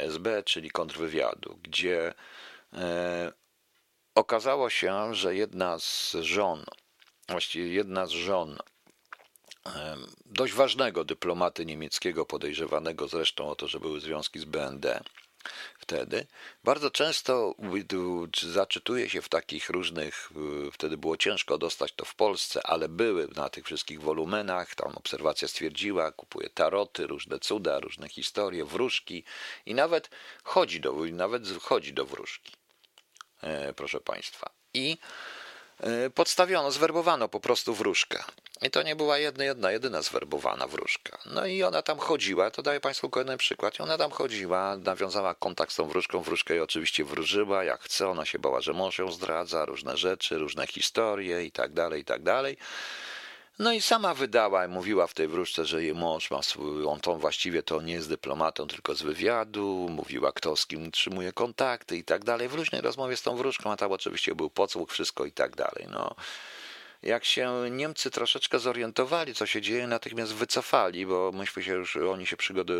SB, czyli kontrwywiadu, gdzie okazało się, że jedna z żon, właściwie jedna z żon dość ważnego dyplomaty niemieckiego, podejrzewanego zresztą o to, że były związki z BND wtedy. Bardzo często zaczytuje się w takich różnych, wtedy było ciężko dostać to w Polsce, ale były na tych wszystkich wolumenach, tam obserwacja stwierdziła, kupuje taroty, różne cuda, różne historie, wróżki i nawet chodzi do, nawet chodzi do wróżki, e, proszę Państwa. I e, podstawiono, zwerbowano po prostu wróżkę. I to nie była jedna, jedna, jedyna zwerbowana wróżka. No i ona tam chodziła, to daję Państwu kolejny przykład. I ona tam chodziła, nawiązała kontakt z tą wróżką, wróżkę jej oczywiście wróżyła, jak chce, ona się bała, że mąż ją zdradza, różne rzeczy, różne historie i tak dalej, i tak dalej. No i sama wydała, mówiła w tej wróżce, że jej mąż ma swój, on to właściwie to nie jest dyplomatą, tylko z wywiadu, mówiła kto z kim utrzymuje kontakty i tak dalej. W różnej rozmowie z tą wróżką, a tam oczywiście był podsłuch, wszystko i tak dalej. No. Jak się Niemcy troszeczkę zorientowali, co się dzieje, natychmiast wycofali, bo myśmy się już, oni się przygody,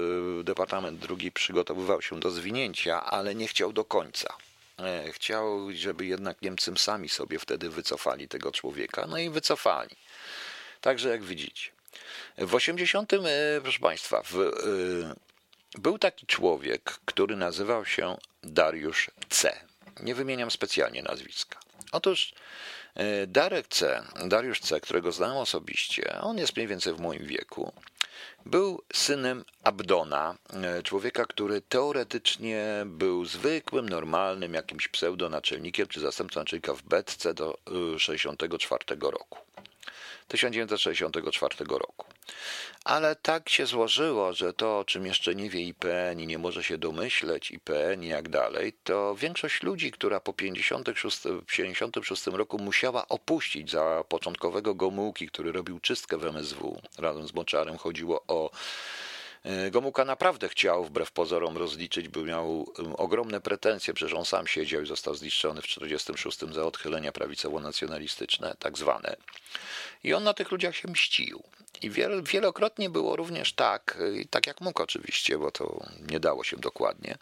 Departament drugi przygotowywał się do zwinięcia, ale nie chciał do końca. E, chciał, żeby jednak Niemcy sami sobie wtedy wycofali tego człowieka, no i wycofali. Także jak widzicie. W 80, e, proszę Państwa, w, e, był taki człowiek, który nazywał się Dariusz C. Nie wymieniam specjalnie nazwiska. Otóż Darek C., Dariusz C., którego znam osobiście, on jest mniej więcej w moim wieku, był synem Abdona, e, człowieka, który teoretycznie był zwykłym, normalnym jakimś pseudonaczelnikiem czy zastępcą naczelnika w Betce do 1964 e, roku. 1964 roku. Ale tak się złożyło, że to, o czym jeszcze nie wie IPN i nie może się domyśleć IPN i jak dalej, to większość ludzi, która po 1956 roku musiała opuścić za początkowego Gomułki, który robił czystkę w MSW razem z Moczarem, chodziło o Gomułka naprawdę chciał wbrew pozorom rozliczyć, by miał ogromne pretensje, przecież on sam siedział i został zniszczony w 1946 za odchylenia prawicowo-nacjonalistyczne, tak zwane. I on na tych ludziach się mścił. I wielokrotnie było również tak, tak jak mógł oczywiście, bo to nie dało się dokładnie.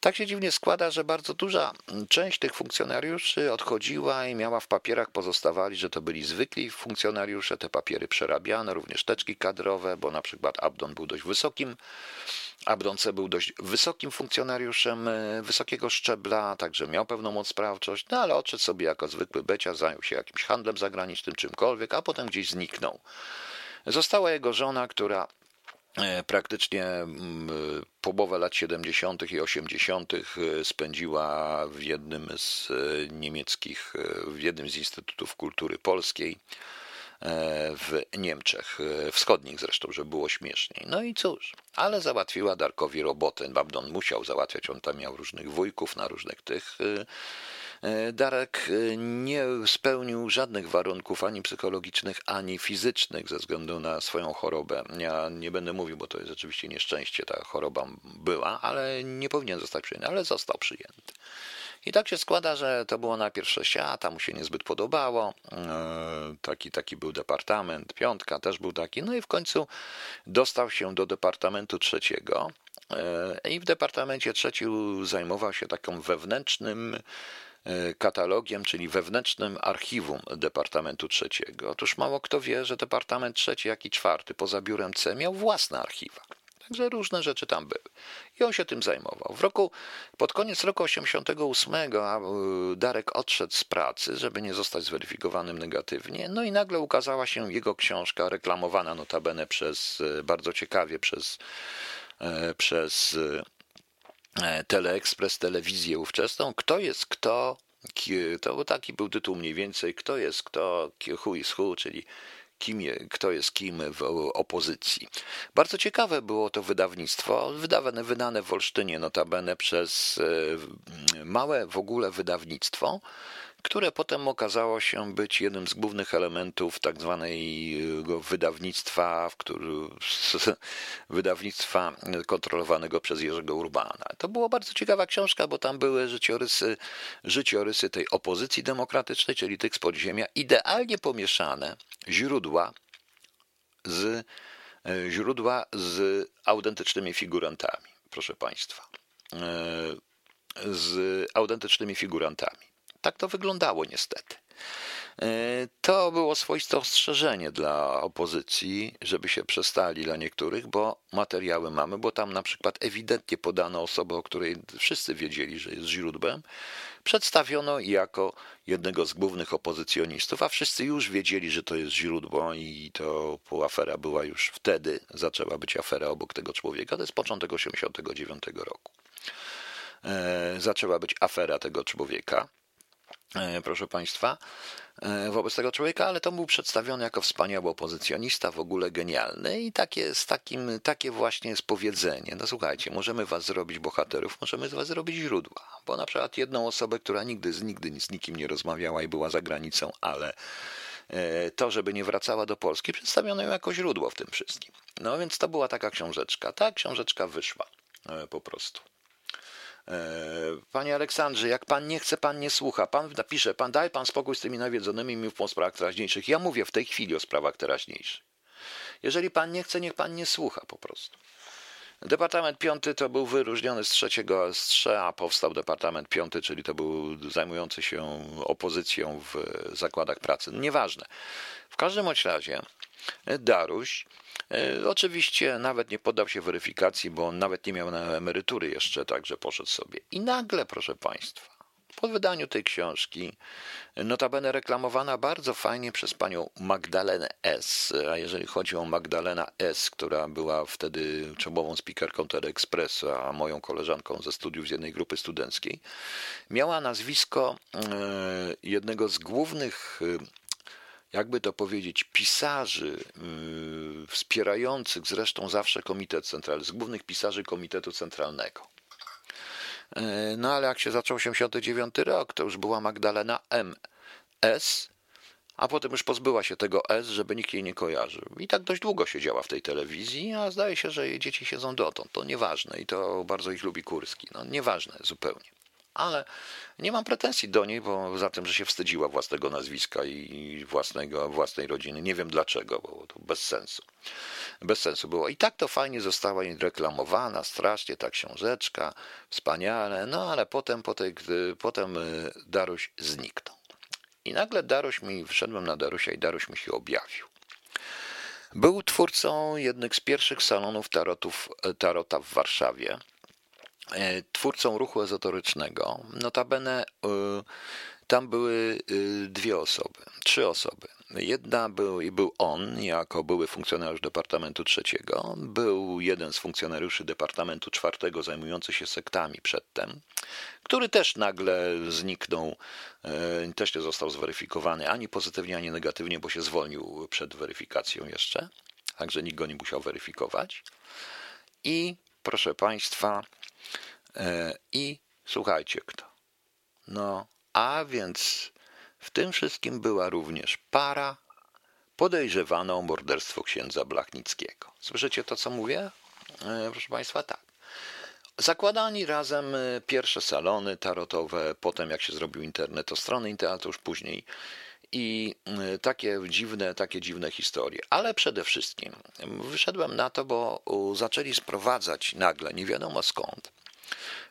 Tak się dziwnie składa, że bardzo duża część tych funkcjonariuszy odchodziła i miała w papierach pozostawali, że to byli zwykli funkcjonariusze, te papiery przerabiane, również teczki kadrowe, bo na przykład Abdon był dość wysokim Abdonce był dość wysokim funkcjonariuszem e, wysokiego szczebla, także miał pewną moc sprawczość, no ale odszedł sobie jako zwykły becia, zajął się jakimś handlem zagranicznym, czymkolwiek, a potem gdzieś zniknął. Została jego żona, która e, praktycznie mm, połowę lat 70. i 80. E, spędziła w jednym z niemieckich, w jednym z instytutów kultury polskiej w Niemczech, wschodnich zresztą, żeby było śmieszniej. No i cóż, ale załatwiła Darkowi robotę. Babdon musiał załatwiać, on tam miał różnych wujków na różnych tych. Darek nie spełnił żadnych warunków ani psychologicznych, ani fizycznych ze względu na swoją chorobę. Ja nie będę mówił, bo to jest oczywiście nieszczęście, ta choroba była, ale nie powinien zostać przyjęty, ale został przyjęty. I tak się składa, że to było na pierwsze świata, mu się niezbyt podobało. E, taki, taki był departament, piątka też był taki. No i w końcu dostał się do departamentu trzeciego. E, I w departamencie trzecim zajmował się taką wewnętrznym e, katalogiem, czyli wewnętrznym archiwum Departamentu Trzeciego. Otóż mało kto wie, że Departament Trzeci, jak i czwarty, poza biurem C, miał własne archiwa. Także różne rzeczy tam były. I on się tym zajmował. W roku, pod koniec roku 88 Darek odszedł z pracy, żeby nie zostać zweryfikowanym negatywnie. No i nagle ukazała się jego książka, reklamowana notabene przez, e, bardzo ciekawie przez, e, przez e, Teleekspres, telewizję ówczesną. Kto jest kto? To taki był tytuł mniej więcej. Kto jest kto? Who is who, czyli kim je, kto jest kim w opozycji. Bardzo ciekawe było to wydawnictwo, wydawane, wydane w Olsztynie notabene przez e, małe w ogóle wydawnictwo, które potem okazało się być jednym z głównych elementów tak zwanego wydawnictwa, w wydawnictwa kontrolowanego przez Jerzego Urbana. To była bardzo ciekawa książka, bo tam były życiorysy, życiorysy tej opozycji demokratycznej, czyli tych z podziemia, idealnie pomieszane źródła z, źródła z autentycznymi figurantami, proszę Państwa. E, z autentycznymi figurantami. Tak to wyglądało niestety. E, to było swoiste ostrzeżenie dla opozycji, żeby się przestali dla niektórych, bo materiały mamy, bo tam na przykład ewidentnie podano osobę, o której wszyscy wiedzieli, że jest źródłem, przedstawiono jako jednego z głównych opozycjonistów, a wszyscy już wiedzieli, że to jest źródło i to afera była już wtedy, zaczęła być afera obok tego człowieka, to jest początek 1989 roku. E, zaczęła być afera tego człowieka. E, proszę Państwa, e, wobec tego człowieka, ale to był przedstawiony jako wspaniały opozycjonista, w ogóle genialny i takie, z takim, takie właśnie jest powiedzenie. No słuchajcie, możemy was zrobić bohaterów, możemy z was zrobić źródła, bo na przykład jedną osobę, która nigdy nigdy z nikim nie rozmawiała i była za granicą, ale e, to, żeby nie wracała do Polski, przedstawiono ją jako źródło w tym wszystkim. No więc to była taka książeczka. Ta książeczka wyszła po prostu. E, panie Aleksandrze, jak pan nie chce, pan nie słucha. Pan napisze, pan daj pan spokój z tymi nawiedzonymi mi o sprawach teraźniejszych. Ja mówię w tej chwili o sprawach teraźniejszych. Jeżeli pan nie chce, niech pan nie słucha po prostu. Departament piąty to był wyróżniony z trzeciego z a powstał Departament piąty, czyli to był zajmujący się opozycją w zakładach pracy. Nieważne. W każdym razie Daruś E, oczywiście nawet nie poddał się weryfikacji, bo on nawet nie miał emerytury jeszcze, także poszedł sobie. I nagle, proszę Państwa, po wydaniu tej książki, notabene reklamowana bardzo fajnie przez panią Magdalenę S. A jeżeli chodzi o Magdalena S., która była wtedy czołową speakerką Teleexpressu, a moją koleżanką ze studiów z jednej grupy studenckiej, miała nazwisko e, jednego z głównych jakby to powiedzieć, pisarzy yy, wspierających zresztą zawsze Komitet Centralny, z głównych pisarzy Komitetu Centralnego. Yy, no ale jak się zaczął 89 rok, to już była Magdalena M. S., a potem już pozbyła się tego S, żeby nikt jej nie kojarzył. I tak dość długo siedziała w tej telewizji, a zdaje się, że jej dzieci siedzą dotąd. To nieważne i to bardzo ich lubi Kurski. No nieważne zupełnie. Ale nie mam pretensji do niej, bo za tym, że się wstydziła własnego nazwiska i własnego, własnej rodziny. Nie wiem dlaczego, bo to bez sensu. Bez sensu było. I tak to fajnie została reklamowana, strasznie ta książeczka, wspaniale, no ale potem, potem, potem y, Daruś zniknął. I nagle Daruś mi, wszedłem na Darusia i Daruś mi się objawił. Był twórcą jednych z pierwszych salonów tarotów, tarota w Warszawie E, twórcą ruchu ezoterycznego. Notabene e, tam były e, dwie osoby, trzy osoby. Jedna był, był on, jako były funkcjonariusz Departamentu Trzeciego, był jeden z funkcjonariuszy Departamentu Czwartego zajmujący się sektami przedtem, który też nagle zniknął, też nie został zweryfikowany ani pozytywnie, ani negatywnie, bo się zwolnił przed weryfikacją jeszcze, także nikt go nie musiał weryfikować. I proszę Państwa, E, I słuchajcie kto. No, a więc w tym wszystkim była również para podejrzewana o morderstwo księdza Blachnickiego. Słyszycie to, co mówię? E, proszę Państwa, tak. Zakładani razem e, pierwsze salony tarotowe, potem jak się zrobił internet, to strony internetu już później i takie dziwne, takie dziwne historie. Ale przede wszystkim wyszedłem na to, bo zaczęli sprowadzać nagle, nie wiadomo skąd,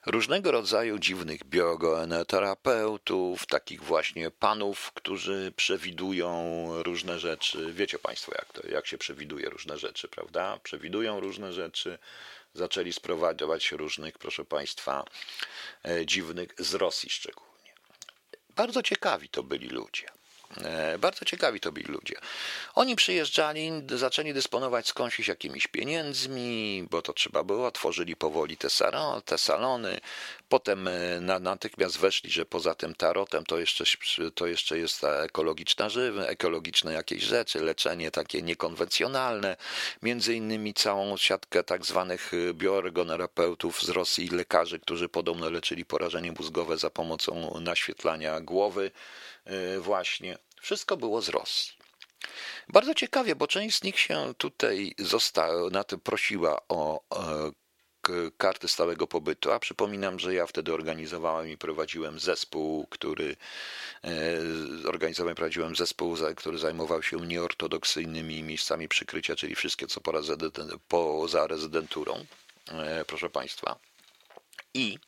różnego rodzaju dziwnych biogeneterapeutów, takich właśnie panów, którzy przewidują różne rzeczy. Wiecie Państwo, jak, to, jak się przewiduje różne rzeczy, prawda? Przewidują różne rzeczy. Zaczęli sprowadzać różnych, proszę Państwa, e, dziwnych z Rosji szczególnie. Bardzo ciekawi to byli ludzie. E, bardzo ciekawi to byli ludzie. Oni przyjeżdżali, zaczęli dysponować skądś jakimiś pieniędzmi, bo to trzeba było, tworzyli powoli te, salon, te salony. Potem e, na, natychmiast weszli, że poza tym tarotem to jeszcze, to jeszcze jest ekologiczna żywy, ekologiczne jakieś rzeczy, leczenie takie niekonwencjonalne. Między innymi całą siatkę tak zwanych bioergonerapeutów z Rosji, lekarzy, którzy podobno leczyli porażenie mózgowe za pomocą naświetlania głowy. E, właśnie. Wszystko było z Rosji. Bardzo ciekawie, bo część z nich się tutaj została, na to prosiła o e, karty stałego pobytu, a przypominam, że ja wtedy organizowałem i prowadziłem zespół, który e, organizowałem, prowadziłem zespół, który zajmował się nieortodoksyjnymi miejscami przykrycia, czyli wszystkie co poza, poza rezydenturą, proszę Państwa. I,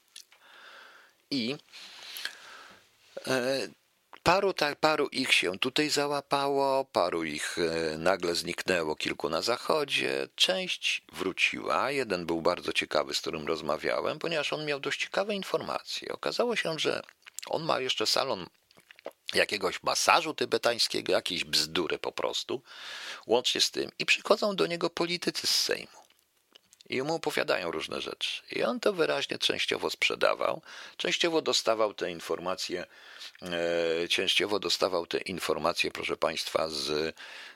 i Paru, tak, paru ich się tutaj załapało, paru ich e, nagle zniknęło, kilku na zachodzie, część wróciła. Jeden był bardzo ciekawy, z którym rozmawiałem, ponieważ on miał dość ciekawe informacje. Okazało się, że on ma jeszcze salon jakiegoś masażu tybetańskiego, jakieś bzdury po prostu, łącznie z tym. I przychodzą do niego politycy z Sejmu i mu opowiadają różne rzeczy. I on to wyraźnie częściowo sprzedawał, częściowo dostawał te informacje, e, częściowo dostawał te informacje, proszę Państwa, z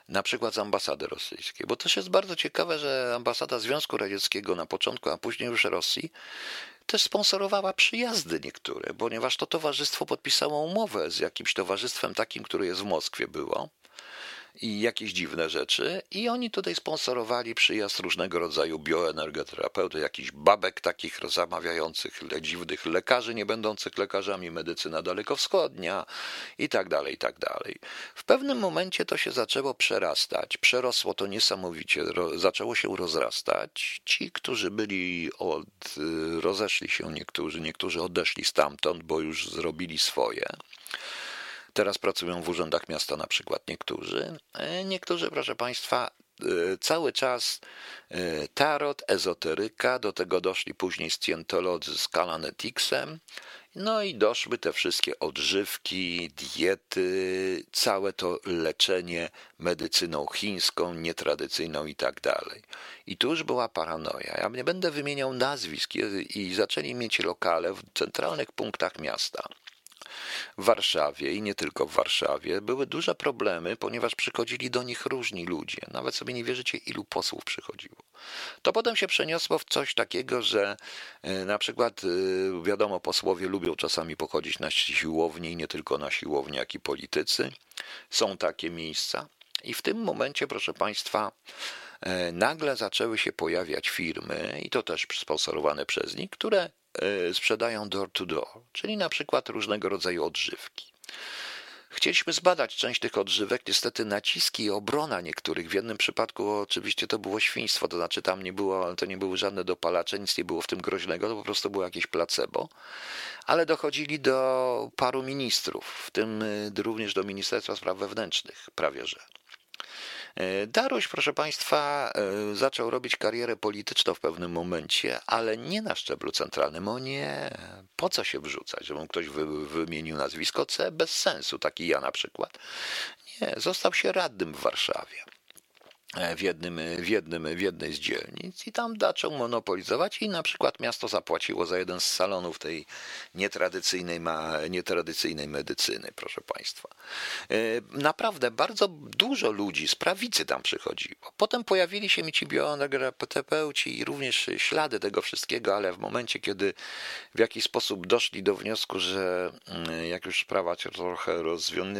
na przykład z ambasady rosyjskiej. Bo też jest bardzo ciekawe, że ambasada Związku Radzieckiego na początku, a później już Rosji, też sponsorowała przyjazdy niektóre, ponieważ to towarzystwo podpisało umowę z jakimś towarzystwem takim, które jest w Moskwie było i jakieś dziwne rzeczy. I oni tutaj sponsorowali przyjazd różnego rodzaju bioenergoterapeutów, jakichś babek takich zamawiających, dziwnych lekarzy, nie będących lekarzami, medycyna dalekowschodnia i tak dalej, i tak dalej. W pewnym momencie to się zaczęło przerastać, przerosło to niesamowicie, ro, zaczęło się rozrastać. Ci, którzy byli od, rozeszli się niektórzy, niektórzy odeszli stamtąd, bo już zrobili swoje. Teraz pracują w urzędach miasta na przykład niektórzy. E, niektórzy, proszę Państwa, e, cały czas e, tarot, ezoteryka, do tego doszli później scjentolodzy z Kalaneticsem, no i doszły te wszystkie odżywki, diety, całe to leczenie medycyną chińską, nietradycyjną i tak dalej. I tu już była paranoja. Ja nie będę wymieniał nazwisk i zaczęli mieć lokale w centralnych punktach miasta w Warszawie i nie tylko w Warszawie były duże problemy, ponieważ przychodzili do nich różni ludzie. Nawet sobie nie wierzycie, ilu posłów przychodziło. To potem się przeniosło w coś takiego, że e, na przykład, e, wiadomo, posłowie lubią czasami pochodzić na siłowni, i nie tylko na siłowni, jak i politycy. Są takie miejsca. I w tym momencie, proszę Państwa, e, nagle zaczęły się pojawiać firmy, i to też sponsorowane przez nich, które sprzedają door to door, czyli na przykład różnego rodzaju odżywki. Chcieliśmy zbadać część tych odżywek, niestety naciski i obrona niektórych. W jednym przypadku oczywiście to było świństwo, to znaczy tam nie było, to nie były żadne dopalacze, nic nie było w tym groźnego, to po prostu było jakieś placebo. Ale dochodzili do paru ministrów, w tym y, również do Ministerstwa Spraw Wewnętrznych, prawie że. E, Daruś, proszę Państwa, e, zaczął robić karierę polityczną w pewnym momencie, ale nie na szczeblu centralnym. O nie, po co się wrzucać, żeby ktoś wy, wymienił nazwisko C? Bez sensu, taki ja na przykład. Nie, został się radnym w Warszawie. E, w, jednym, w, jednym, w jednej z dzielnic i tam zaczął monopolizować i na przykład miasto zapłaciło za jeden z salonów tej nietradycyjnej, ma, nietradycyjnej medycyny, proszę Państwa. E, naprawdę bardzo dużo ludzi z prawicy tam przychodziło. Potem pojawili się mi ci bioenergoterapeuci i również ślady tego wszystkiego, ale w momencie, kiedy w jakiś sposób doszli do wniosku, że mm, jak już sprawa się trochę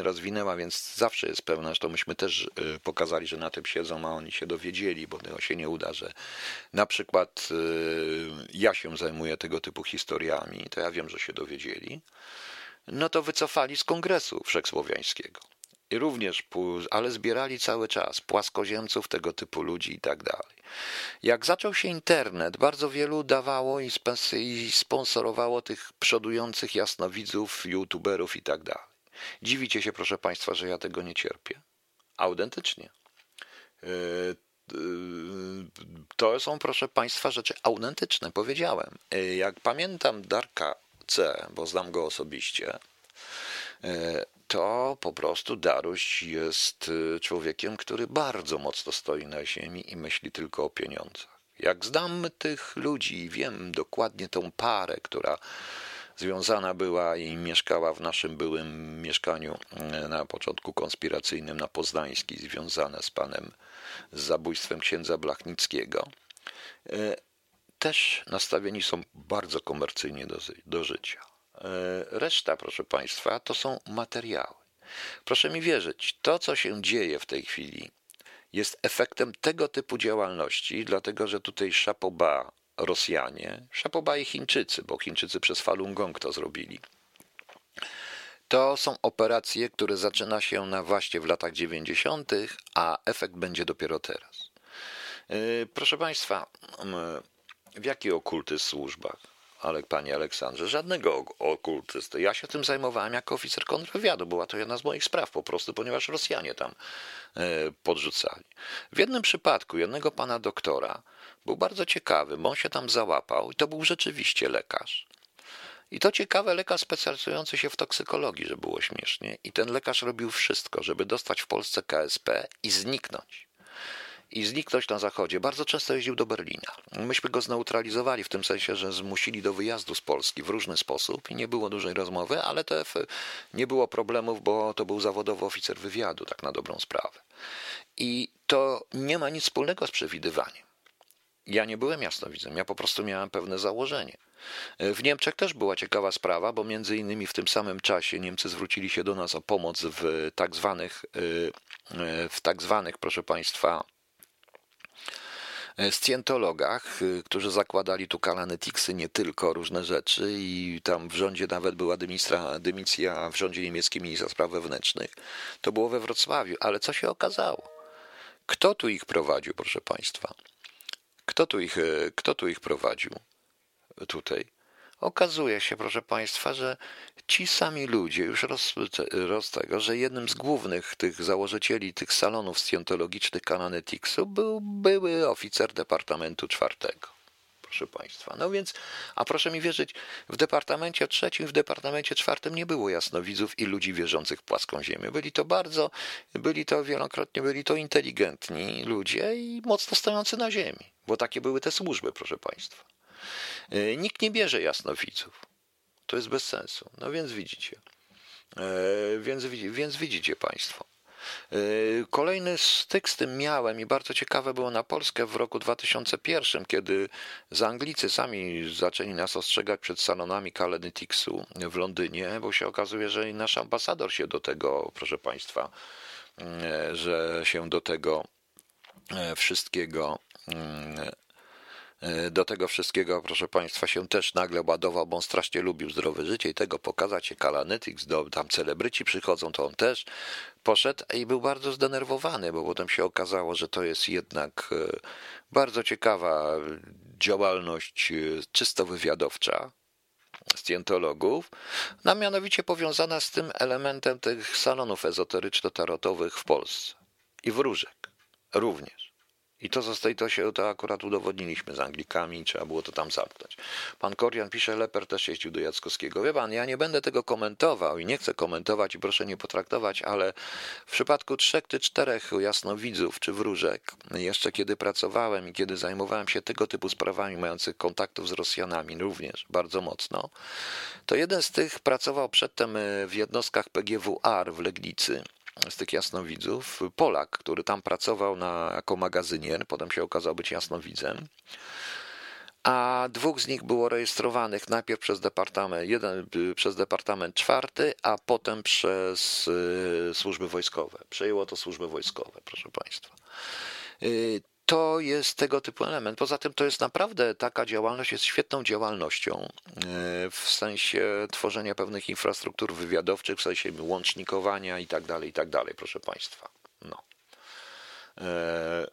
rozwinęła, więc zawsze jest pewna, to myśmy też e, pokazali, że na tym siedzą a oni się dowiedzieli, bo tego się nie uda, że na przykład y, ja się zajmuję tego typu historiami, to ja wiem, że się dowiedzieli, no to wycofali z Kongresu Wszechsłowiańskiego. I również, ale zbierali cały czas płaskoziemców, tego typu ludzi i tak dalej. Jak zaczął się internet, bardzo wielu dawało i sponsorowało tych przodujących jasnowidzów, youtuberów i tak dalej. Dziwicie się, proszę Państwa, że ja tego nie cierpię? Autentycznie. E, to są, proszę Państwa, rzeczy autentyczne, powiedziałem. E, jak pamiętam Darka C., bo znam go osobiście, e, to po prostu Daruś jest człowiekiem, który bardzo mocno stoi na ziemi i myśli tylko o pieniądzach. Jak znam tych ludzi i wiem dokładnie tą parę, która związana była i mieszkała w naszym byłym mieszkaniu na początku konspiracyjnym na Poznańskiej, związane z panem z zabójstwem księdza Blachnickiego, e, też nastawieni są bardzo komercyjnie do, do życia. E, reszta, proszę Państwa, to są materiały. Proszę mi wierzyć, to co się dzieje w tej chwili jest efektem tego typu działalności, dlatego że tutaj Szapoba Rosjanie, Szapoba i Chińczycy, bo Chińczycy przez Falun Gong to zrobili. To są operacje, które zaczyna się na właśnie w latach 90., a efekt będzie dopiero teraz. Y, proszę Państwa, w jakich okultyzm służbach? Ale panie Aleksandrze, żadnego okultysty. Ja się tym zajmowałem jako oficer kontrwywiadu. Była to jedna z moich spraw po prostu, ponieważ Rosjanie tam y, podrzucali. W jednym przypadku jednego pana doktora był bardzo ciekawy, bo on się tam załapał i to był rzeczywiście lekarz. I to ciekawe, lekarz specjalizujący się w toksykologii, że było śmiesznie. I ten lekarz robił wszystko, żeby dostać w Polsce KSP i zniknąć. I zniknąć na zachodzie. Bardzo często jeździł do Berlina. Myśmy go zneutralizowali w tym sensie, że zmusili do wyjazdu z Polski w różny sposób i nie było dużej rozmowy, ale to nie było problemów, bo to był zawodowy oficer wywiadu, tak na dobrą sprawę. I to nie ma nic wspólnego z przewidywaniem. Ja nie byłem jasnowidzem, ja po prostu miałem pewne założenie. W Niemczech też była ciekawa sprawa, bo między innymi w tym samym czasie Niemcy zwrócili się do nas o pomoc w tak zwanych, y, y, w tak zwanych proszę Państwa, scjentologach, którzy zakładali tu kalanetiksy, nie tylko różne rzeczy i tam w rządzie nawet była dymistra, dymisja w rządzie niemieckim ministra spraw wewnętrznych. To było we Wrocławiu, ale co się okazało? Kto tu ich prowadził, proszę Państwa? Kto tu ich, kto tu ich prowadził? tutaj. Okazuje się, proszę Państwa, że ci sami ludzie już roz, roz tego, że jednym z głównych tych założycieli tych salonów scjentologicznych Kananetiksu był były oficer Departamentu Czwartego. Proszę Państwa. No więc, a proszę mi wierzyć, w Departamencie Trzecim, w Departamencie Czwartym nie było jasnowidzów i ludzi wierzących w płaską ziemię. Byli to bardzo, byli to wielokrotnie, byli to inteligentni ludzie i mocno stojący na ziemi, bo takie były te służby, proszę Państwa. E, nikt nie bierze jasnowidzów. To jest bez sensu. No więc widzicie. E, więc, więc widzicie Państwo. E, kolejny styk z tym miałem i bardzo ciekawe było na Polskę w roku 2001, kiedy z Anglicy sami zaczęli nas ostrzegać przed salonami Kalenitixu w Londynie, bo się okazuje, że nasz ambasador się do tego, proszę Państwa, że się do tego wszystkiego do tego wszystkiego, proszę Państwa, się też nagle ładował, bo on strasznie lubił zdrowe życie i tego pokazać się Kalanetyks, do, tam celebryci przychodzą, to on też poszedł i był bardzo zdenerwowany, bo potem się okazało, że to jest jednak e, bardzo ciekawa działalność e, czysto wywiadowcza, scjentologów, a mianowicie powiązana z tym elementem tych salonów ezoteryczno-tarotowych w Polsce i wróżek również. I to to się to akurat udowodniliśmy z Anglikami, trzeba było to tam zamknąć. Pan Korian pisze, Leper też jeździł do Jackowskiego. Wie pan, ja nie będę tego komentował i nie chcę komentować i proszę nie potraktować, ale w przypadku trzech czy czterech jasnowidzów czy wróżek, jeszcze kiedy pracowałem i kiedy zajmowałem się tego typu sprawami mających kontaktów z Rosjanami również bardzo mocno, to jeden z tych pracował przedtem w jednostkach PGWR w Legnicy z tych jasnowidzów, Polak, który tam pracował na, jako magazynier, potem się okazał być jasnowidzem. A dwóch z nich było rejestrowanych najpierw przez departament, jeden przez departament czwarty, a potem przez y, służby wojskowe. Przejęło to służby wojskowe, proszę Państwa. To jest tego typu element. Poza tym to jest naprawdę taka działalność, jest świetną działalnością e, w sensie tworzenia pewnych infrastruktur wywiadowczych, w sensie łącznikowania i tak dalej, i tak dalej, proszę Państwa. No. E,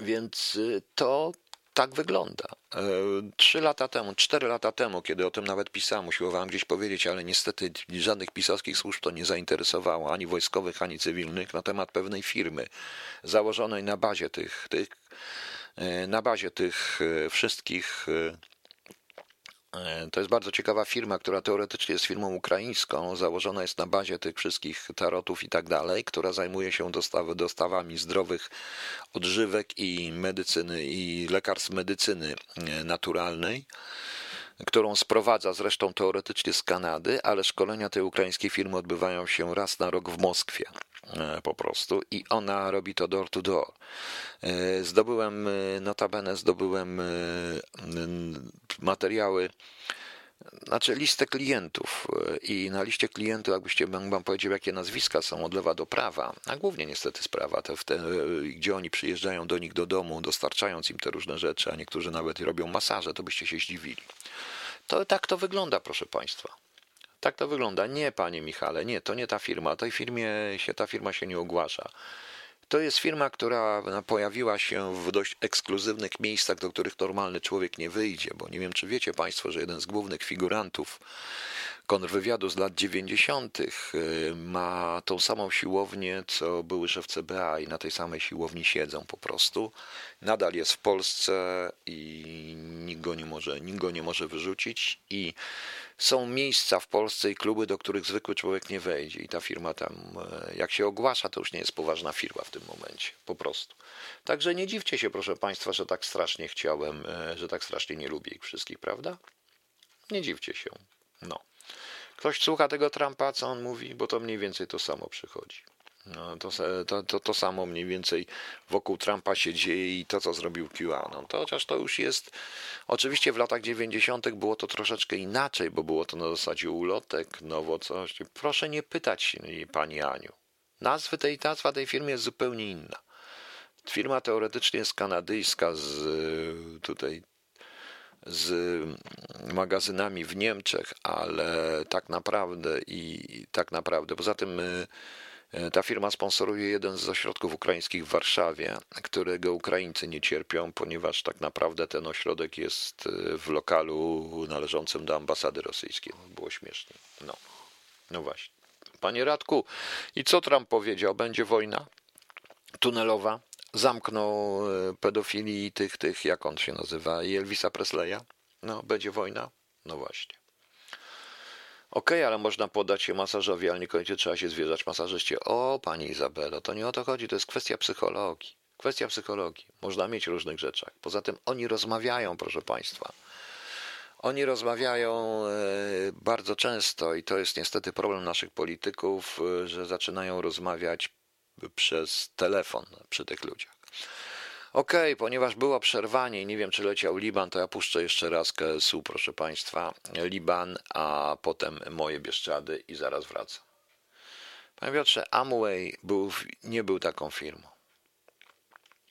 więc y, to tak wygląda. E, trzy lata temu, cztery lata temu, kiedy o tym nawet pisałem, usiłowałem gdzieś powiedzieć, ale niestety żadnych pisarskich służb to nie zainteresowało, ani wojskowych, ani cywilnych, na temat pewnej firmy założonej na bazie tych, tych e, na bazie tych e, wszystkich to jest bardzo ciekawa firma, która teoretycznie jest firmą ukraińską, założona jest na bazie tych wszystkich tarotów i tak dalej, która zajmuje się dostawy, dostawami zdrowych odżywek i medycyny i lekarstw medycyny e, naturalnej którą sprowadza zresztą teoretycznie z Kanady, ale szkolenia tej ukraińskiej firmy odbywają się raz na rok w Moskwie. E, po prostu i ona robi to door to door. E, zdobyłem, e, notabene zdobyłem materiały, znaczy listę klientów i na liście klientów, jakbyście wam powiedział, jakie nazwiska są od lewa do prawa, a głównie niestety sprawa, te, te, gdzie oni przyjeżdżają do nich do domu, dostarczając im te różne rzeczy, a niektórzy nawet robią masaże, to byście się zdziwili. To tak to wygląda, proszę Państwa. Tak to wygląda. Nie, panie Michale, nie, to nie ta firma. Tej firmie się, ta firma się nie ogłasza. To jest firma, która pojawiła się w dość ekskluzywnych miejscach, do których normalny człowiek nie wyjdzie, bo nie wiem, czy wiecie Państwo, że jeden z głównych figurantów kontrwywiadu z lat 90. Y, ma tą samą siłownię, co były szef CBA i na tej samej siłowni siedzą po prostu. Nadal jest w Polsce i nikt go nie może, nikt go nie może wyrzucić i są miejsca w Polsce i kluby, do których zwykły człowiek nie wejdzie i ta firma tam, e, jak się ogłasza, to już nie jest poważna firma w tym momencie, po prostu. Także nie dziwcie się, proszę Państwa, że tak strasznie chciałem, e, że tak strasznie nie lubię ich wszystkich, prawda? Nie dziwcie się. No. Ktoś słucha tego Trumpa, co on mówi, bo to mniej więcej to samo przychodzi. No, to, to, to, to samo mniej więcej wokół Trumpa się dzieje i to, co zrobił QAnon. To chociaż to już jest. Oczywiście w latach 90. było to troszeczkę inaczej, bo było to na zasadzie ulotek, nowo coś. Proszę nie pytać pani Aniu. Nazwy tej, nazwa tej firmy jest zupełnie inna. Firma teoretycznie jest kanadyjska z tutaj z magazynami w Niemczech, ale tak naprawdę i tak naprawdę poza tym E, ta firma sponsoruje jeden z ośrodków ukraińskich w Warszawie, którego Ukraińcy nie cierpią, ponieważ tak naprawdę ten ośrodek jest e, w lokalu należącym do ambasady rosyjskiej. Było śmiesznie. No, no właśnie. Panie Radku, i co Trump powiedział? Będzie wojna tunelowa? Zamknął e, pedofilii tych, tych, jak on się nazywa, i Elvisa Presleya? No, będzie wojna? No właśnie. Okej, okay, ale można podać się masażowi, ale niekoniecznie trzeba się zwierzać masażyście. O, pani Izabelo, to nie o to chodzi, to jest kwestia psychologii. Kwestia psychologii. Można mieć różnych rzeczach. Poza tym oni rozmawiają, proszę państwa. Oni rozmawiają e, bardzo często i to jest niestety problem naszych polityków, e, że zaczynają rozmawiać przez telefon przy tych ludziach. Okej, okay, ponieważ było przerwanie i nie wiem, czy leciał Liban, to ja puszczę jeszcze raz KSU, proszę Państwa. Liban, a potem moje Bieszczady i zaraz wracam. Panie Piotrze, Amway był, nie był taką firmą.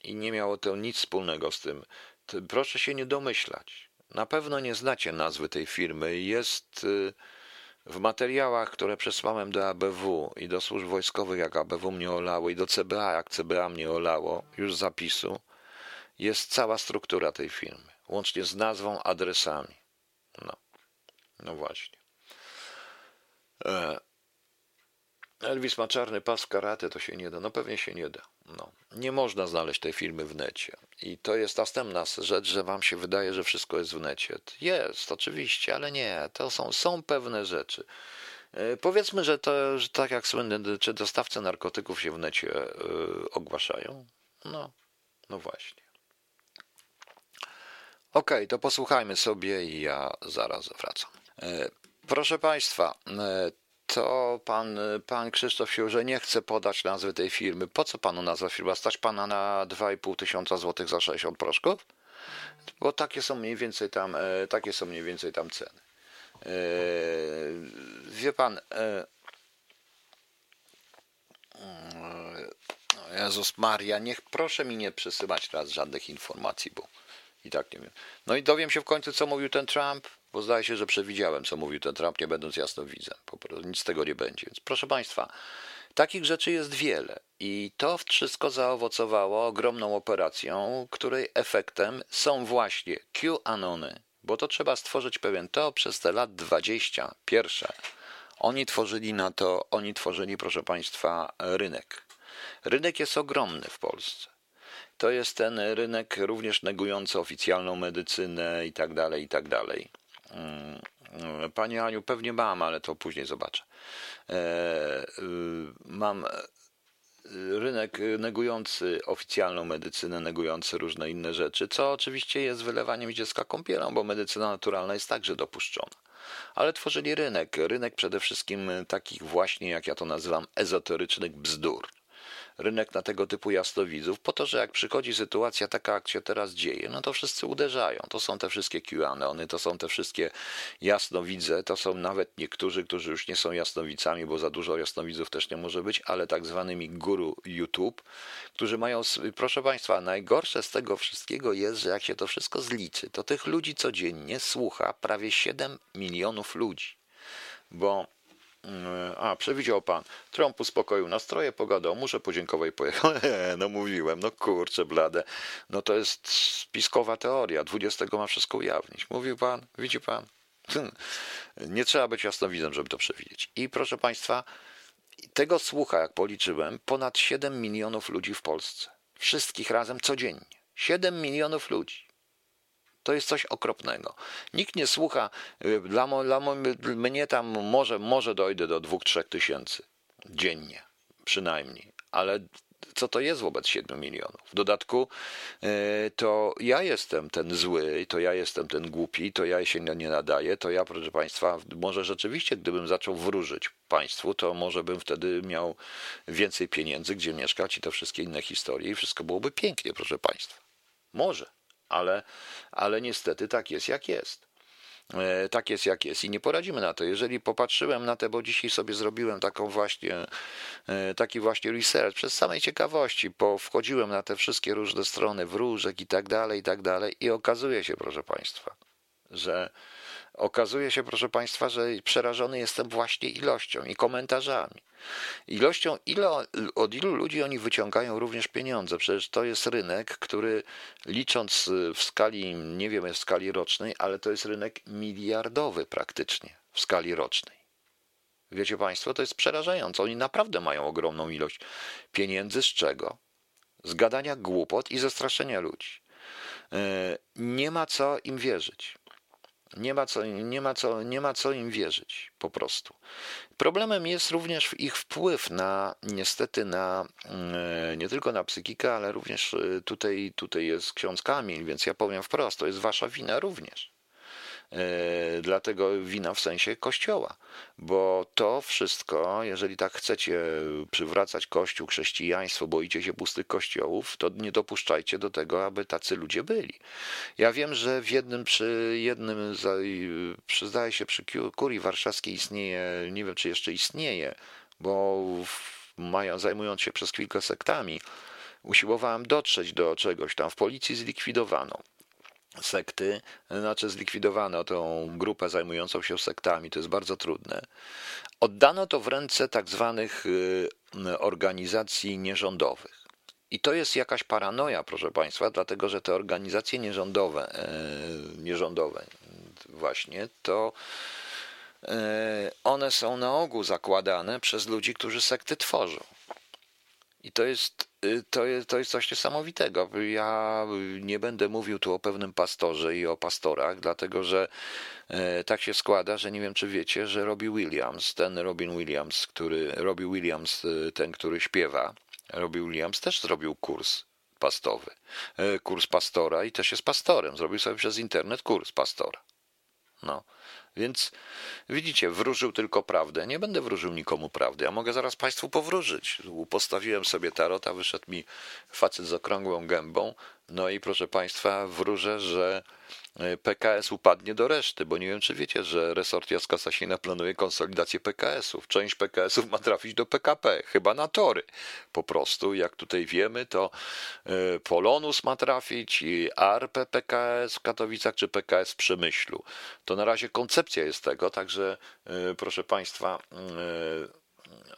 I nie miało to nic wspólnego z tym. proszę się nie domyślać. Na pewno nie znacie nazwy tej firmy. Jest y, w materiałach, które przesłałem do ABW i do służb wojskowych, jak ABW mnie olało, i do CBA, jak CBA mnie olało, już zapisu, jest cała struktura tej firmy, łącznie z nazwą, adresami. No, no właśnie. E, Elvis ma czarny pas w karate, to się nie da. No pewnie się nie da. No. Nie można znaleźć tej firmy w necie. I to jest następna rzecz, że wam się wydaje, że wszystko jest w necie. Jest, oczywiście, ale nie. To są, są pewne rzeczy. Yy, powiedzmy, że to, że tak jak słynny, czy dostawcy narkotyków się w necie yy, ogłaszają. No, no właśnie. Okej, okay, to posłuchajmy sobie i ja zaraz wracam. Yy, proszę Państwa, to pan, pan Krzysztof się, że nie chce podać nazwy tej firmy. Po co panu nazwa firma? Stać pana na 2,5 tysiąca złotych za 60 proszków? Bo takie są mniej więcej tam, e, takie są mniej więcej tam ceny. E, wie pan, e, Jezus Maria, niech proszę mi nie przesyłać teraz żadnych informacji, bo i tak nie wiem. No i dowiem się w końcu, co mówił ten Trump, bo zdaje się, że przewidziałem, co mówił ten Trump, nie będąc jasnowidzem. Po prostu nic z tego nie będzie. Więc proszę Państwa, takich rzeczy jest wiele i to wszystko zaowocowało ogromną operacją, której efektem są właśnie QAnony, bo to trzeba stworzyć pewien to przez te lat 20. Pierwsze, oni tworzyli na to, oni tworzyli, proszę Państwa, rynek. Rynek jest ogromny w Polsce to jest ten rynek również negujący oficjalną medycynę i tak dalej, i tak dalej. Mm, Panie Aniu, pewnie mam, ale to później zobaczę. E, y, mam rynek negujący oficjalną medycynę, negujący różne inne rzeczy, co oczywiście jest wylewaniem dziecka kąpielą, bo medycyna naturalna jest także dopuszczona. Ale tworzyli rynek, rynek przede wszystkim takich właśnie, jak ja to nazywam, ezoterycznych bzdur rynek na tego typu jasnowidzów, po to, że jak przychodzi sytuacja taka, jak się teraz dzieje, no to wszyscy uderzają. To są te wszystkie QAnony, to są te wszystkie jasnowidze, to są nawet niektórzy, którzy już nie są jasnowicami, bo za dużo jasnowidzów też nie może być, ale tak zwanymi guru YouTube, którzy mają, proszę Państwa, najgorsze z tego wszystkiego jest, że jak się to wszystko zliczy, to tych ludzi codziennie słucha prawie 7 milionów ludzi. Bo a, przewidział pan. Trump uspokoił nastroje, pogadał, muszę podziękować pojechał. no mówiłem, no kurczę blade. No to jest spiskowa teoria. 20 ma wszystko ujawnić. Mówił pan, widzi pan. Nie trzeba być jasnowidzem, żeby to przewidzieć. I proszę państwa, tego słucha, jak policzyłem, ponad 7 milionów ludzi w Polsce. Wszystkich razem codziennie. 7 milionów ludzi. To jest coś okropnego. Nikt nie słucha. Y, dla, dla mnie tam może, może dojdę do 2-3 tysięcy dziennie, przynajmniej. Ale co to jest wobec 7 milionów? W dodatku y, to ja jestem ten zły, to ja jestem ten głupi, to ja się nie nadaję, to ja, proszę Państwa, może rzeczywiście, gdybym zaczął wróżyć państwu, to może bym wtedy miał więcej pieniędzy, gdzie mieszkać i te wszystkie inne historie i wszystko byłoby pięknie, proszę Państwa. Może ale, ale niestety tak jest jak jest. E, tak jest jak jest i nie poradzimy na to. Jeżeli popatrzyłem na to, bo dzisiaj sobie zrobiłem taką właśnie, e, taki właśnie research przez samej ciekawości, bo wchodziłem na te wszystkie różne strony wróżek i tak dalej, i tak dalej i okazuje się, proszę Państwa, że okazuje się, proszę Państwa, że przerażony jestem właśnie ilością i komentarzami. Ilością, ile, od ilu ludzi oni wyciągają również pieniądze? Przecież to jest rynek, który licząc w skali, nie wiem, w skali rocznej, ale to jest rynek miliardowy praktycznie w skali rocznej. Wiecie Państwo, to jest przerażające. Oni naprawdę mają ogromną ilość pieniędzy. Z czego? Z gadania głupot i zastraszenia ludzi. E, nie ma co im wierzyć. Nie ma, co, nie, ma co, nie ma co im wierzyć, po prostu. Problemem jest również ich wpływ na, niestety, na mm, nie tylko na psychikę, ale również y, tutaj, tutaj jest ksiądz Kamil, więc ja powiem wprost, to jest wasza wina również. E, dlatego wina w sensie kościoła, bo to wszystko, jeżeli tak chcecie przywracać kościół, chrześcijaństwo, boicie się pustych kościołów, to nie dopuszczajcie do tego, aby tacy ludzie byli. Ja wiem, że w jednym przy jednym, przy, zdaje się przy kurii warszawskiej istnieje, nie wiem czy jeszcze istnieje, bo mają, zajmując się przez chwilkę sektami, usiłowałem dotrzeć do czegoś tam, w policji zlikwidowano sekty, znaczy zlikwidowano tą grupę zajmującą się sektami, to jest bardzo trudne. Oddano to w ręce tak zwanych y, organizacji nierządowych. I to jest jakaś paranoja, proszę Państwa, dlatego że te organizacje nierządowe, e, nierządowe właśnie, to e, one są na ogół zakładane przez ludzi, którzy sekty tworzą. I to jest, to jest, to jest coś niesamowitego. Ja nie będę mówił tu o pewnym pastorze i o pastorach, dlatego że e, tak się składa, że nie wiem, czy wiecie, że Robbie Williams, ten Robin Williams, który, Robbie Williams, y, ten, który śpiewa, Robbie Williams też zrobił kurs pastowy, e, kurs pastora i też jest pastorem. Zrobił sobie przez internet kurs pastora. No. Więc widzicie, wróżył tylko prawdę. Nie będę wróżył nikomu prawdy. Ja mogę zaraz Państwu powróżyć. Postawiłem sobie tarota, wyszedł mi facet z okrągłą gębą. No i proszę Państwa, wróżę, że PKS upadnie do reszty, bo nie wiem, czy wiecie, że resort Jacka Sasina planuje konsolidację PKS-ów. Część PKS-ów ma trafić do PKP, chyba na tory. Po prostu, jak tutaj wiemy, to e, Polonus ma trafić i ARP PKS w Katowicach czy PKS w Przemyślu. To na razie koncepcja jest tego, także e, proszę Państwa,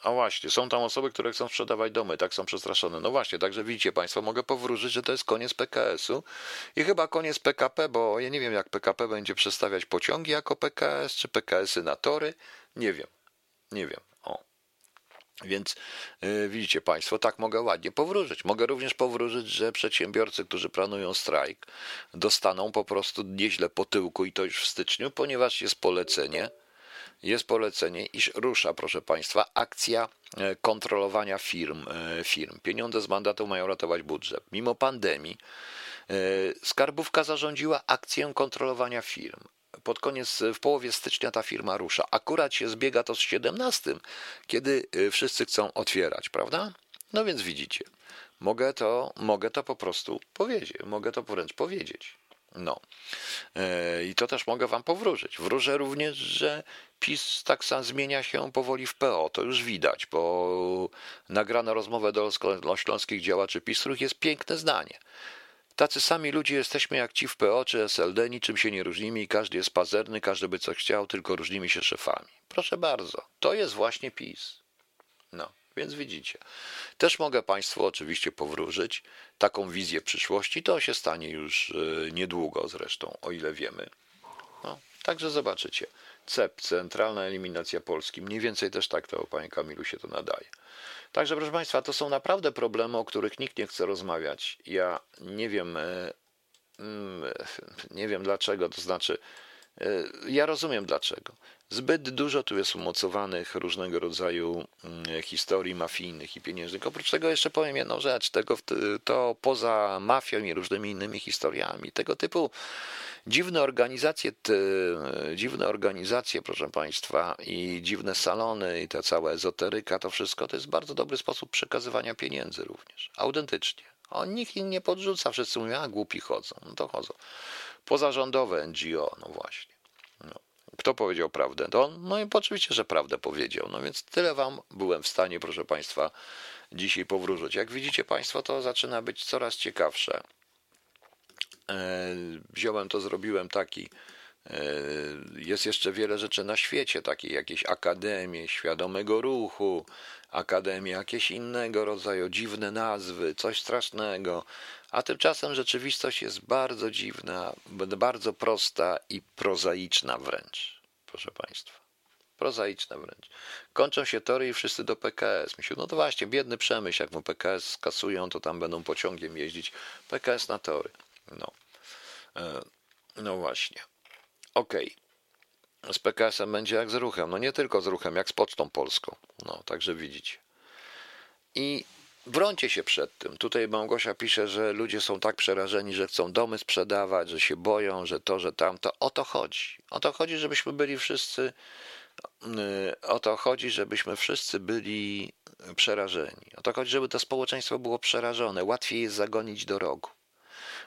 a właśnie, są tam osoby, które chcą sprzedawać domy, tak są przestraszone. No właśnie, także widzicie Państwo, mogę powróżyć, że to jest koniec PKS-u i chyba koniec PKP, bo ja nie wiem, jak PKP będzie przestawiać pociągi jako PKS, czy PKS-y na tory. Nie wiem, nie wiem. O. Więc yy, widzicie Państwo, tak mogę ładnie powróżyć. Mogę również powróżyć, że przedsiębiorcy, którzy planują strajk, dostaną po prostu nieźle po tyłku i to już w styczniu, ponieważ jest polecenie jest polecenie, iż rusza, proszę Państwa, akcja e, kontrolowania firm. E, firm. Pieniądze z mandatu mają ratować budżet. Mimo pandemii e, Skarbówka zarządziła akcję kontrolowania firm. Pod koniec, w połowie stycznia ta firma rusza. Akurat się zbiega to z 17, kiedy wszyscy chcą otwierać, prawda? No więc widzicie, mogę to, mogę to po prostu powiedzieć, mogę to wręcz powiedzieć. No. E, I to też mogę wam powróżyć. Wróżę również, że PiS tak sam zmienia się powoli w PO. To już widać, bo nagrana rozmowę do śląskich działaczy PiS, których jest piękne zdanie. Tacy sami ludzie jesteśmy jak ci w PO czy SLD, niczym się nie różnimy i każdy jest pazerny, każdy by co chciał, tylko różnimy się szefami. Proszę bardzo, to jest właśnie PiS. No. Więc widzicie. Też mogę Państwu oczywiście powróżyć taką wizję przyszłości. To się stanie już e, niedługo zresztą, o ile wiemy. No, także zobaczycie. CEP, Centralna Eliminacja Polski. Mniej więcej też tak to, Panie Kamilu, się to nadaje. Także, proszę Państwa, to są naprawdę problemy, o których nikt nie chce rozmawiać. Ja nie wiem, e, mm, nie wiem dlaczego, to znaczy, e, ja rozumiem dlaczego. Zbyt dużo tu jest umocowanych różnego rodzaju mm, historii mafijnych i pieniężnych. Oprócz tego jeszcze powiem jedną rzecz, tego, to poza mafią i różnymi innymi historiami, tego typu dziwne organizacje, dziwne organizacje, proszę Państwa, i dziwne salony, i ta cała ezoteryka, to wszystko to jest bardzo dobry sposób przekazywania pieniędzy również, autentycznie. O, nikt im nie podrzuca, wszyscy mówią, a głupi chodzą, no to chodzą. Pozarządowe NGO, no właśnie. Kto powiedział prawdę? To on? No i oczywiście, że prawdę powiedział. No więc tyle wam byłem w stanie, proszę Państwa, dzisiaj powróżyć. Jak widzicie Państwo, to zaczyna być coraz ciekawsze. E, wziąłem to, zrobiłem taki. E, jest jeszcze wiele rzeczy na świecie, takie jakieś akademie świadomego ruchu, akademie jakieś innego rodzaju, dziwne nazwy, coś strasznego. A tymczasem rzeczywistość jest bardzo dziwna, bardzo prosta i prozaiczna wręcz, proszę Państwa. Prozaiczna wręcz. Kończą się tory i wszyscy do PKS. Myślę, no to właśnie, biedny przemysł, jak mu PKS skasują, to tam będą pociągiem jeździć. PKS na tory. No, e, no właśnie. Okej. Okay. Z PKS-em będzie jak z ruchem. No nie tylko z ruchem, jak z Pocztą Polską. No, także widzicie. I Brońcie się przed tym. Tutaj Małgosia pisze, że ludzie są tak przerażeni, że chcą domy sprzedawać, że się boją, że to, że tamto. O to chodzi. O to chodzi, żebyśmy byli wszyscy. Y, o to chodzi, żebyśmy wszyscy byli przerażeni. O to chodzi, żeby to społeczeństwo było przerażone. Łatwiej jest zagonić do rogu.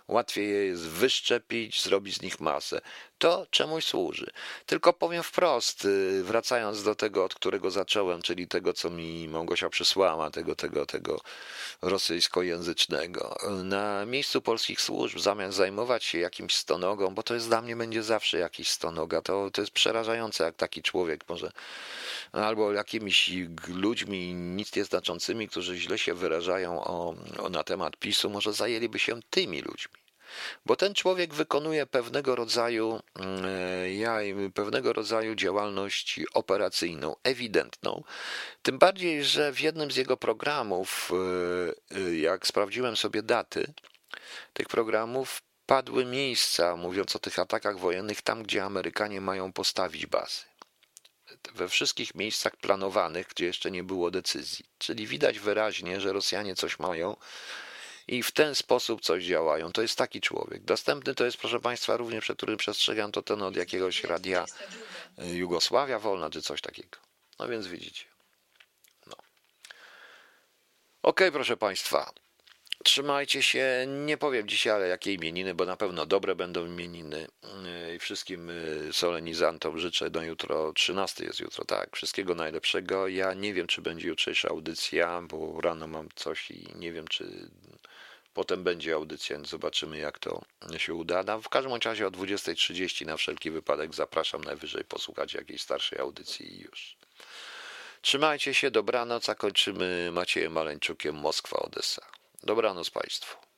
Łatwiej je jest wyszczepić, zrobić z nich masę. To czemuś służy. Tylko powiem wprost, y, wracając do tego, od którego zacząłem, czyli tego, co mi Małgosia przysłała, tego, tego, tego rosyjskojęzycznego. Na miejscu polskich służb, zamiast zajmować się jakimś stonogą, bo to jest dla mnie będzie zawsze jakiś stonoga, to, to jest przerażające, jak taki człowiek może, albo jakimiś ludźmi nic nieznaczącymi, którzy źle się wyrażają o, o, na temat PiSu, może zajęliby się tymi ludźmi. Bo ten człowiek wykonuje pewnego rodzaju, mm, ja, pewnego rodzaju działalność operacyjną, ewidentną. Tym bardziej, że w jednym z jego programów, y, y, jak sprawdziłem sobie daty tych programów, padły miejsca, mówiąc o tych atakach wojennych, tam gdzie Amerykanie mają postawić bazy. We wszystkich miejscach planowanych, gdzie jeszcze nie było decyzji. Czyli widać wyraźnie, że Rosjanie coś mają i w ten sposób coś działają. To jest taki człowiek. Dostępny to jest, proszę Państwa, również przed którym przestrzegam, to ten od jakiegoś radia Jugosławia Wolna, czy coś takiego. No więc widzicie. No. Okej, okay, proszę Państwa. Trzymajcie się, nie powiem dzisiaj, ale jakie imieniny, bo na pewno dobre będą imieniny. I wszystkim y, solenizantom życzę, no jutro, 13 jest jutro, tak, wszystkiego najlepszego. Ja nie wiem, czy będzie jutrzejsza audycja, bo rano mam coś i nie wiem, czy potem będzie audycja, zobaczymy, jak to się uda. No, w każdym razie o 20.30 na wszelki wypadek zapraszam najwyżej posłuchać jakiejś starszej audycji i już. Trzymajcie się, dobranoc, a kończymy Maciejem Maleńczukiem Moskwa, Odessa. Dobranoc Państwu.